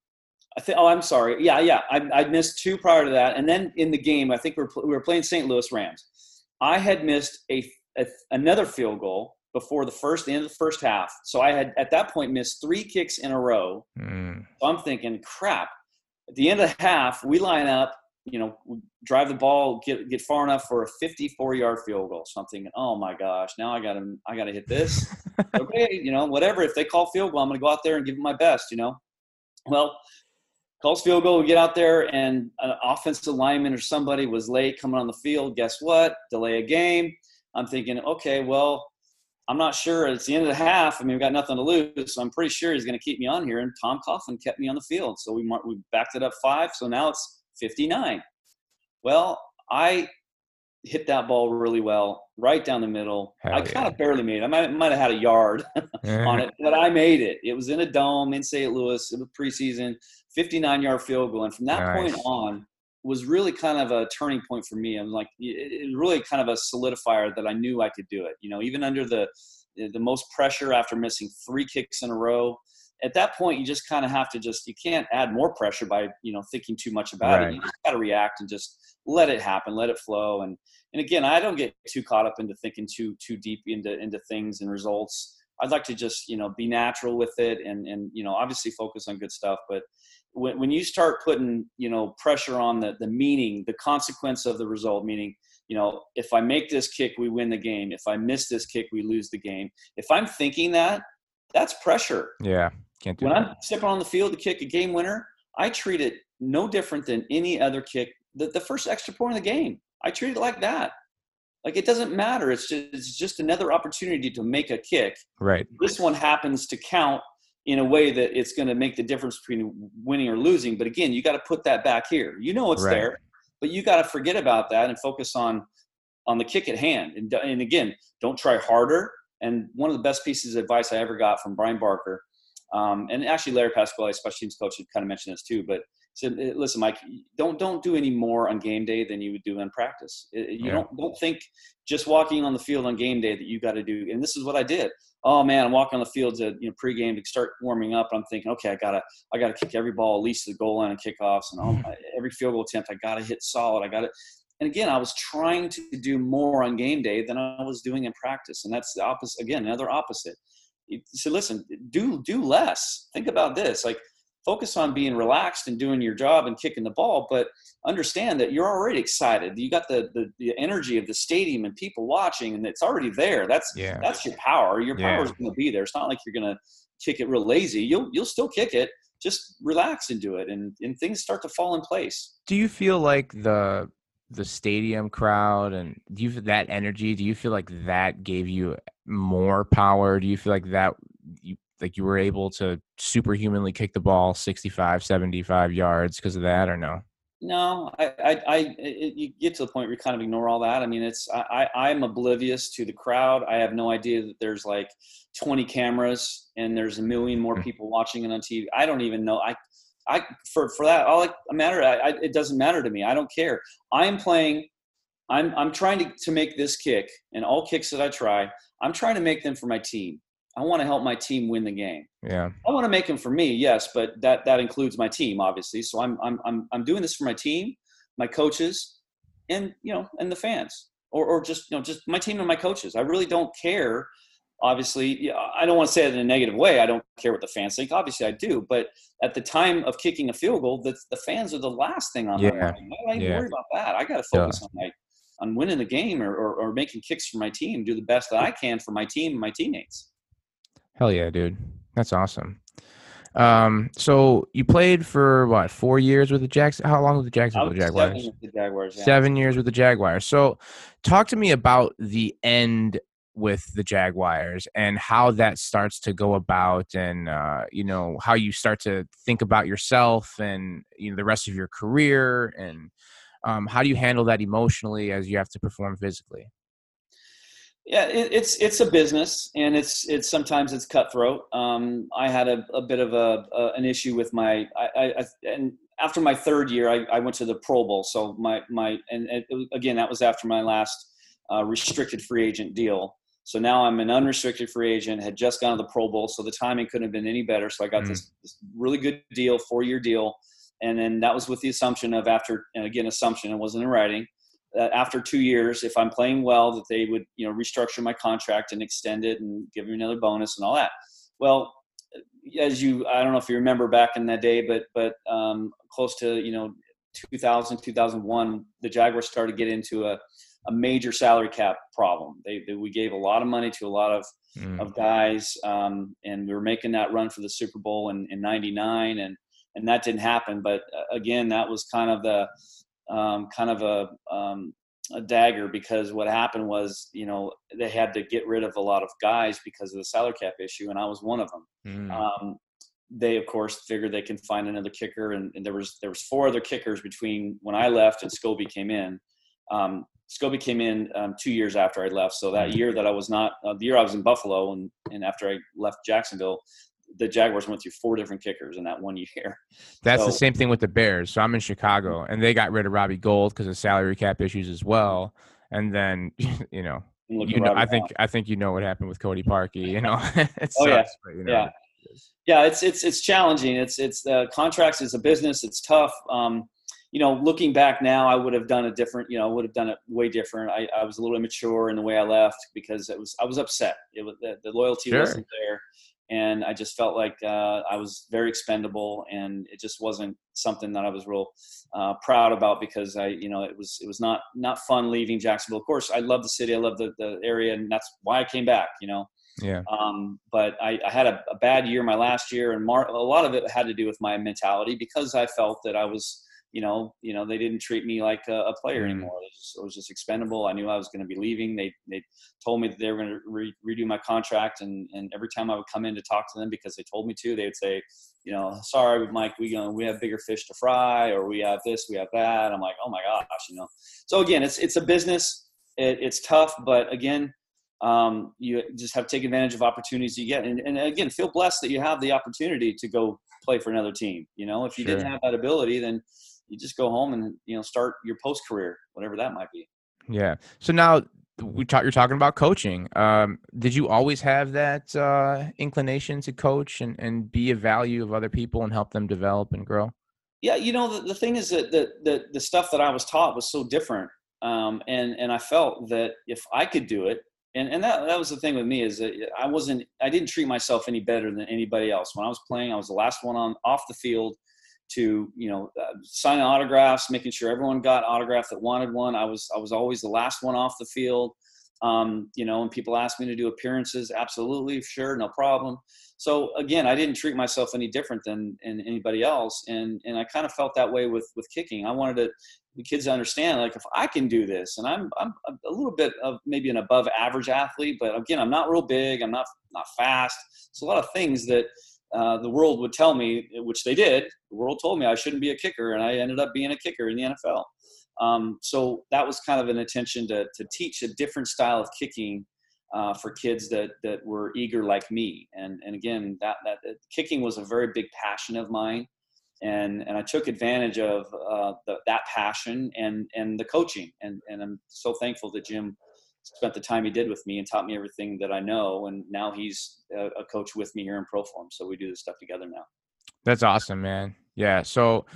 I think. Oh, I'm sorry. Yeah, yeah. I, I missed two prior to that, and then in the game, I think we were, we were playing St. Louis Rams. I had missed a, a another field goal before the first the end of the first half. So I had at that point missed three kicks in a row. Mm. So I'm thinking, crap. At the end of the half, we line up, you know, drive the ball, get get far enough for a 54 yard field goal. So I'm thinking, oh my gosh, now I got to I got to hit this. <laughs> okay, you know, whatever. If they call field goal, I'm going to go out there and give it my best. You know, well. Calls field goal. We get out there, and an offensive lineman or somebody was late coming on the field. Guess what? Delay a game. I'm thinking, okay, well, I'm not sure. It's the end of the half. I mean, we've got nothing to lose, so I'm pretty sure he's going to keep me on here. And Tom Coughlin kept me on the field, so we we backed it up five. So now it's 59. Well, I hit that ball really well, right down the middle. Hell I kind of barely made it. I might, might have had a yard <laughs> on it, but I made it. It was in a dome in St. Louis. It was preseason, 59 yard field goal. And from that nice. point on, was really kind of a turning point for me. I'm like, it, really kind of a solidifier that I knew I could do it. You know, even under the the most pressure after missing three kicks in a row. At that point, you just kind of have to just you can't add more pressure by you know thinking too much about right. it. You just got to react and just let it happen, let it flow. And and again, I don't get too caught up into thinking too too deep into into things and results. I'd like to just you know be natural with it and and you know obviously focus on good stuff, but when, when you start putting you know pressure on the the meaning the consequence of the result meaning you know if i make this kick we win the game. If i miss this kick we lose the game. If i'm thinking that that's pressure. Yeah can't do when that. i'm stepping on the field to kick a game winner i treat it no different than any other kick the, the first extra point of the game. I treat it like that like it doesn't matter it's just it's just another opportunity to make a kick right this one happens to count in a way that it's going to make the difference between winning or losing. But again, you got to put that back here. You know it's right. there, but you got to forget about that and focus on on the kick at hand. And, and again, don't try harder. And one of the best pieces of advice I ever got from Bryan Barker, um, and actually Larry Pasquale, special teams coach, had kind of mentioned this too. But said, eh, "Listen, Mike, don't don't do any more on game day than you would do in practice. Eh, eh, you yeah. don't don't think just walking on the field on game day that you got to do. And this is what I did oh man, I'm walking on the field to you know pregame to start warming up. I'm thinking, okay, I gotta I gotta kick every ball at least to the goal line and kickoffs, and oh, mm-hmm. every field goal attempt I gotta hit solid. I got to And again, I was trying to do more on game day than I was doing in practice, and that's the opposite. Again, another opposite. So listen, do do less. Think about this. Like focus on being relaxed and doing your job and kicking the ball, but understand that you're already excited. You got the, the, the energy of the stadium and people watching, and it's already there. That's yeah. that's your power. Your power is going to be there. It's not like you're going to kick it real lazy. You'll you'll still kick it. Just relax and do it, and and things start to fall in place. Do you feel like the the stadium crowd and do you that energy? Do you feel like that gave you more power? Do you feel like that you like you were able to superhumanly kick the ball 65 75 yards because of that or no? No i i, I it, you get to the point where you kind of ignore all that i mean it's i i'm oblivious to the crowd i have no idea that there's like 20 cameras and there's a million more hmm. people watching it on tv i don't even know i i for for that all it matter I, I, it doesn't matter to me i don't care. I'm playing i'm i'm trying to, to make this kick and all kicks that i try i'm trying to make them for my team I want to help my team win the game. Yeah. I want to make them for me, yes, but that that includes my team, obviously. So I'm I'm I'm I'm doing this for my team, my coaches, and you know, and the fans, or or just you know, just my team and my coaches. I really don't care. Obviously, I don't want to say it in a negative way. I don't care what the fans think. Obviously, I do. But at the time of kicking a field goal, the, the fans are the last thing on yeah. my mind. I don't yeah. worry about that. I got to focus yeah. on my on winning the game or, or, or making kicks for my team, do the best that I can for my team and my teammates. Hell yeah, dude. That's awesome. Um, so you played for what four years with the Jacks? How long with the Jacksonville Jaguars? Seven, the Jaguars yeah. seven years with the Jaguars. So, talk to me about the end with the Jaguars and how that starts to go about, and uh, you know how you start to think about yourself and you know the rest of your career, and um, how do you handle that emotionally as you have to perform physically? Yeah, it, it's it's a business, and it's it's sometimes it's cutthroat. Um, I had a, a bit of a, a, an issue with my I, I, and after my third year, I, I went to the Pro Bowl. So my my and, and again that was after my last uh, restricted free agent deal. So now I'm an unrestricted free agent, had just gone to the Pro Bowl, so the timing couldn't have been any better. So I got mm. this, this, really good deal, four year deal, and then that was with the assumption of after, and again assumption, it wasn't in writing, that after two years, if I'm playing well, that they would you know restructure my contract and extend it and give me another bonus and all that. Well, as you, I don't know if you remember back in that day, but but um, close to you know 2000 2001, the Jaguars started to get into a a major salary cap problem. They, they, we gave a lot of money to a lot of mm. of guys, um, and we were making that run for the Super Bowl in, in '99, and and that didn't happen. But uh, again, that was kind of the um, kind of a um, a dagger because what happened was you know they had to get rid of a lot of guys because of the salary cap issue, and I was one of them. Mm. Um, they of course figured they can find another kicker, and, and, there was there was four other kickers between when I left and Scobee came in. Um, Scobee came in um, two years after I left. So that mm-hmm. year that I was not, uh, the year I was in Buffalo and, and after I left Jacksonville, the Jaguars went through four different kickers in that one year. <laughs> That's so, the same thing with the Bears. So I'm in Chicago and they got rid of Robbie Gould because of salary cap issues as well. And then, <laughs> you know, you know, I think I think you know what happened with Cody Parkey. You know, <laughs> it oh yeah, but, you know, yeah, yeah. It's it's it's challenging. It's it's uh, contracts is a business. It's tough. Um, you know, looking back now, I would have done a different, you know, I would have done it way different. I, I was a little immature in the way I left because it was, I was upset. It was the, the loyalty sure. wasn't there. And I just felt like uh, I was very expendable, and it just wasn't something that I was real uh, proud about because I, you know, it was it was not not fun leaving Jacksonville. Of course, I love the city, I love the, the area, and that's why I came back. You know, yeah. Um, but I, I had a, a, bad year my last year, and Mar- a lot of it had to do with my mentality because I felt that I was you know, you know, they didn't treat me like a, a player mm. anymore. It was, just, it was, just, expendable. I knew I was going to be leaving. They they told me that they were going to re- redo my contract, and and every time I would come in to talk to them because they told me to, they would say, you know, sorry, Mike, we you know, we have bigger fish to fry, or we have this, we have that. I'm like, oh my gosh, you know. So again, it's it's a business. It, it's tough, but again, um, you just have to take advantage of opportunities you get, and, and again, feel blessed that you have the opportunity to go play for another team. You know, if you sure. didn't have that ability, then you just go home and you know start your post career, whatever that might be. Yeah. So now we talk. You're talking about coaching. Um, did you always have that uh, inclination to coach and and be a value of other people and help them develop and grow? Yeah, you know the, the thing is that the, the the stuff that I was taught was so different, um, and and I felt that if I could do it, and and that that was the thing with me is that I wasn't I didn't treat myself any better than anybody else. When I was playing, I was the last one on off the field to you know uh, signing autographs, making sure everyone got autograph that wanted one. I was I was always the last one off the field. Um, you know, and people ask me to do appearances, absolutely, sure, no problem. So again, I didn't treat myself any different than, than anybody else, and and I kind of felt that way with with kicking. I wanted to, the kids to understand, like if I can do this, and I'm I'm a little bit of maybe an above average athlete, but again, I'm not real big, I'm not not fast. It's a lot of things that uh, the world would tell me, which they did. The world told me I shouldn't be a kicker, and I ended up being a kicker in the NFL. Um, so that was kind of an intention to to teach a different style of kicking uh, for kids that that were eager like me. And and again, that, that, that kicking was a very big passion of mine, and and I took advantage of uh, the, that passion and and the coaching. And and I'm so thankful that Jim spent the time he did with me and taught me everything that I know. And now he's a, coach with me here in ProForm. So we do this stuff together now. That's awesome, man. Yeah. So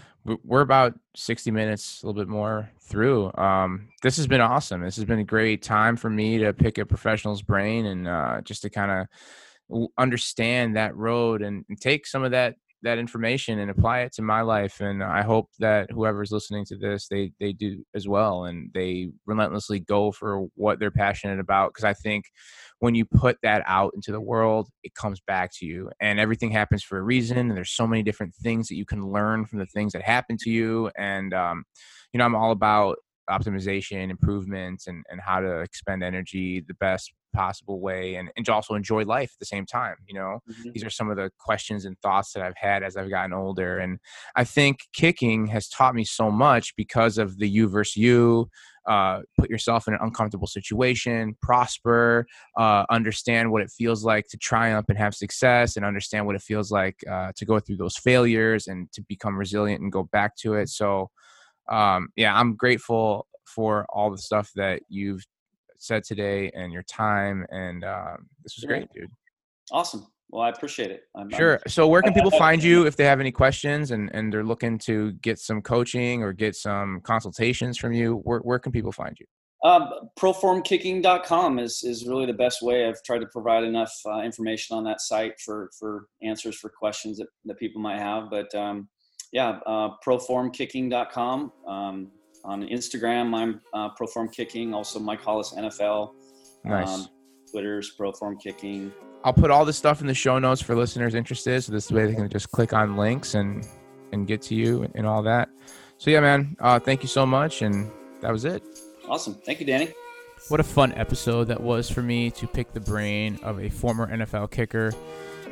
we're about 60 minutes, a little bit more through. Um, this has been awesome. This has been a great time for me to pick a professional's brain and uh, just to kind of understand that road and take some of that that information and apply it to my life and i hope that whoever's listening to this they they do as well and they relentlessly go for what they're passionate about because i think when you put that out into the world it comes back to you and everything happens for a reason and there's so many different things that you can learn from the things that happen to you and um, you know i'm all about optimization improvements and, and how to expend energy the best possible way and, and also enjoy life at the same time you know mm-hmm. these are some of the questions and thoughts that i've had as i've gotten older and i think kicking has taught me so much because of the you versus you uh, put yourself in an uncomfortable situation, prosper, uh, understand what it feels like to triumph and have success, and understand what it feels like uh, to go through those failures and to become resilient and go back to it. So, um, yeah, I'm grateful for all the stuff that you've said today and your time. And uh, this was great, dude. Awesome. Well, I appreciate it. I'm, sure. I'm, so, where can <laughs> people find you if they have any questions and, and they're looking to get some coaching or get some consultations from you? Where, where can people find you? Um, proformkicking.com is, is really the best way. I've tried to provide enough uh, information on that site for, for answers for questions that, that people might have. But um, yeah, uh, proformkicking.com. Um, on Instagram, I'm uh, proformkicking. Also, Mike Hollis NFL. Nice. Um, Twitter's proformkicking. I'll put all this stuff in the show notes for listeners interested. So this way they can just click on links and and get to you and all that. So yeah, man. Uh, thank you so much, and that was it. Awesome. Thank you, Danny. What a fun episode that was for me to pick the brain of a former NFL kicker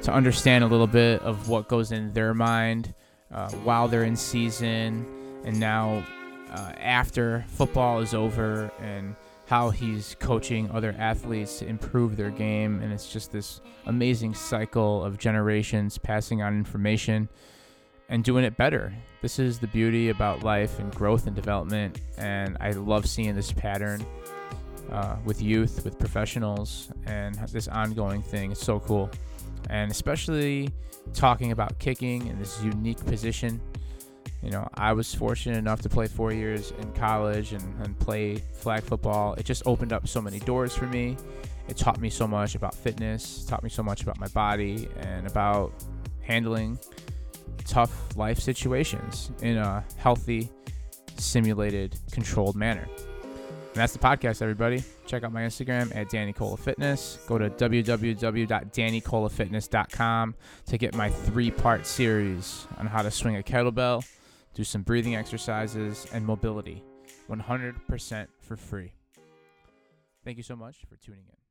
to understand a little bit of what goes in their mind uh, while they're in season and now uh, after football is over and how he's coaching other athletes to improve their game. And it's just this amazing cycle of generations passing on information and doing it better. This is the beauty about life and growth and development. And I love seeing this pattern uh, with youth, with professionals, and this ongoing thing. It's so cool. And especially talking about kicking in this unique position you know, I was fortunate enough to play four years in college and, and play flag football. It just opened up so many doors for me. It taught me so much about fitness, taught me so much about my body and about handling tough life situations in a healthy, simulated, controlled manner. And that's the podcast, everybody. Check out my Instagram at Danny Cola Fitness. Go to www.dannycolafitness.com to get my three part series on how to swing a kettlebell do some breathing exercises, and mobility 100% for free. Thank you so much for tuning in.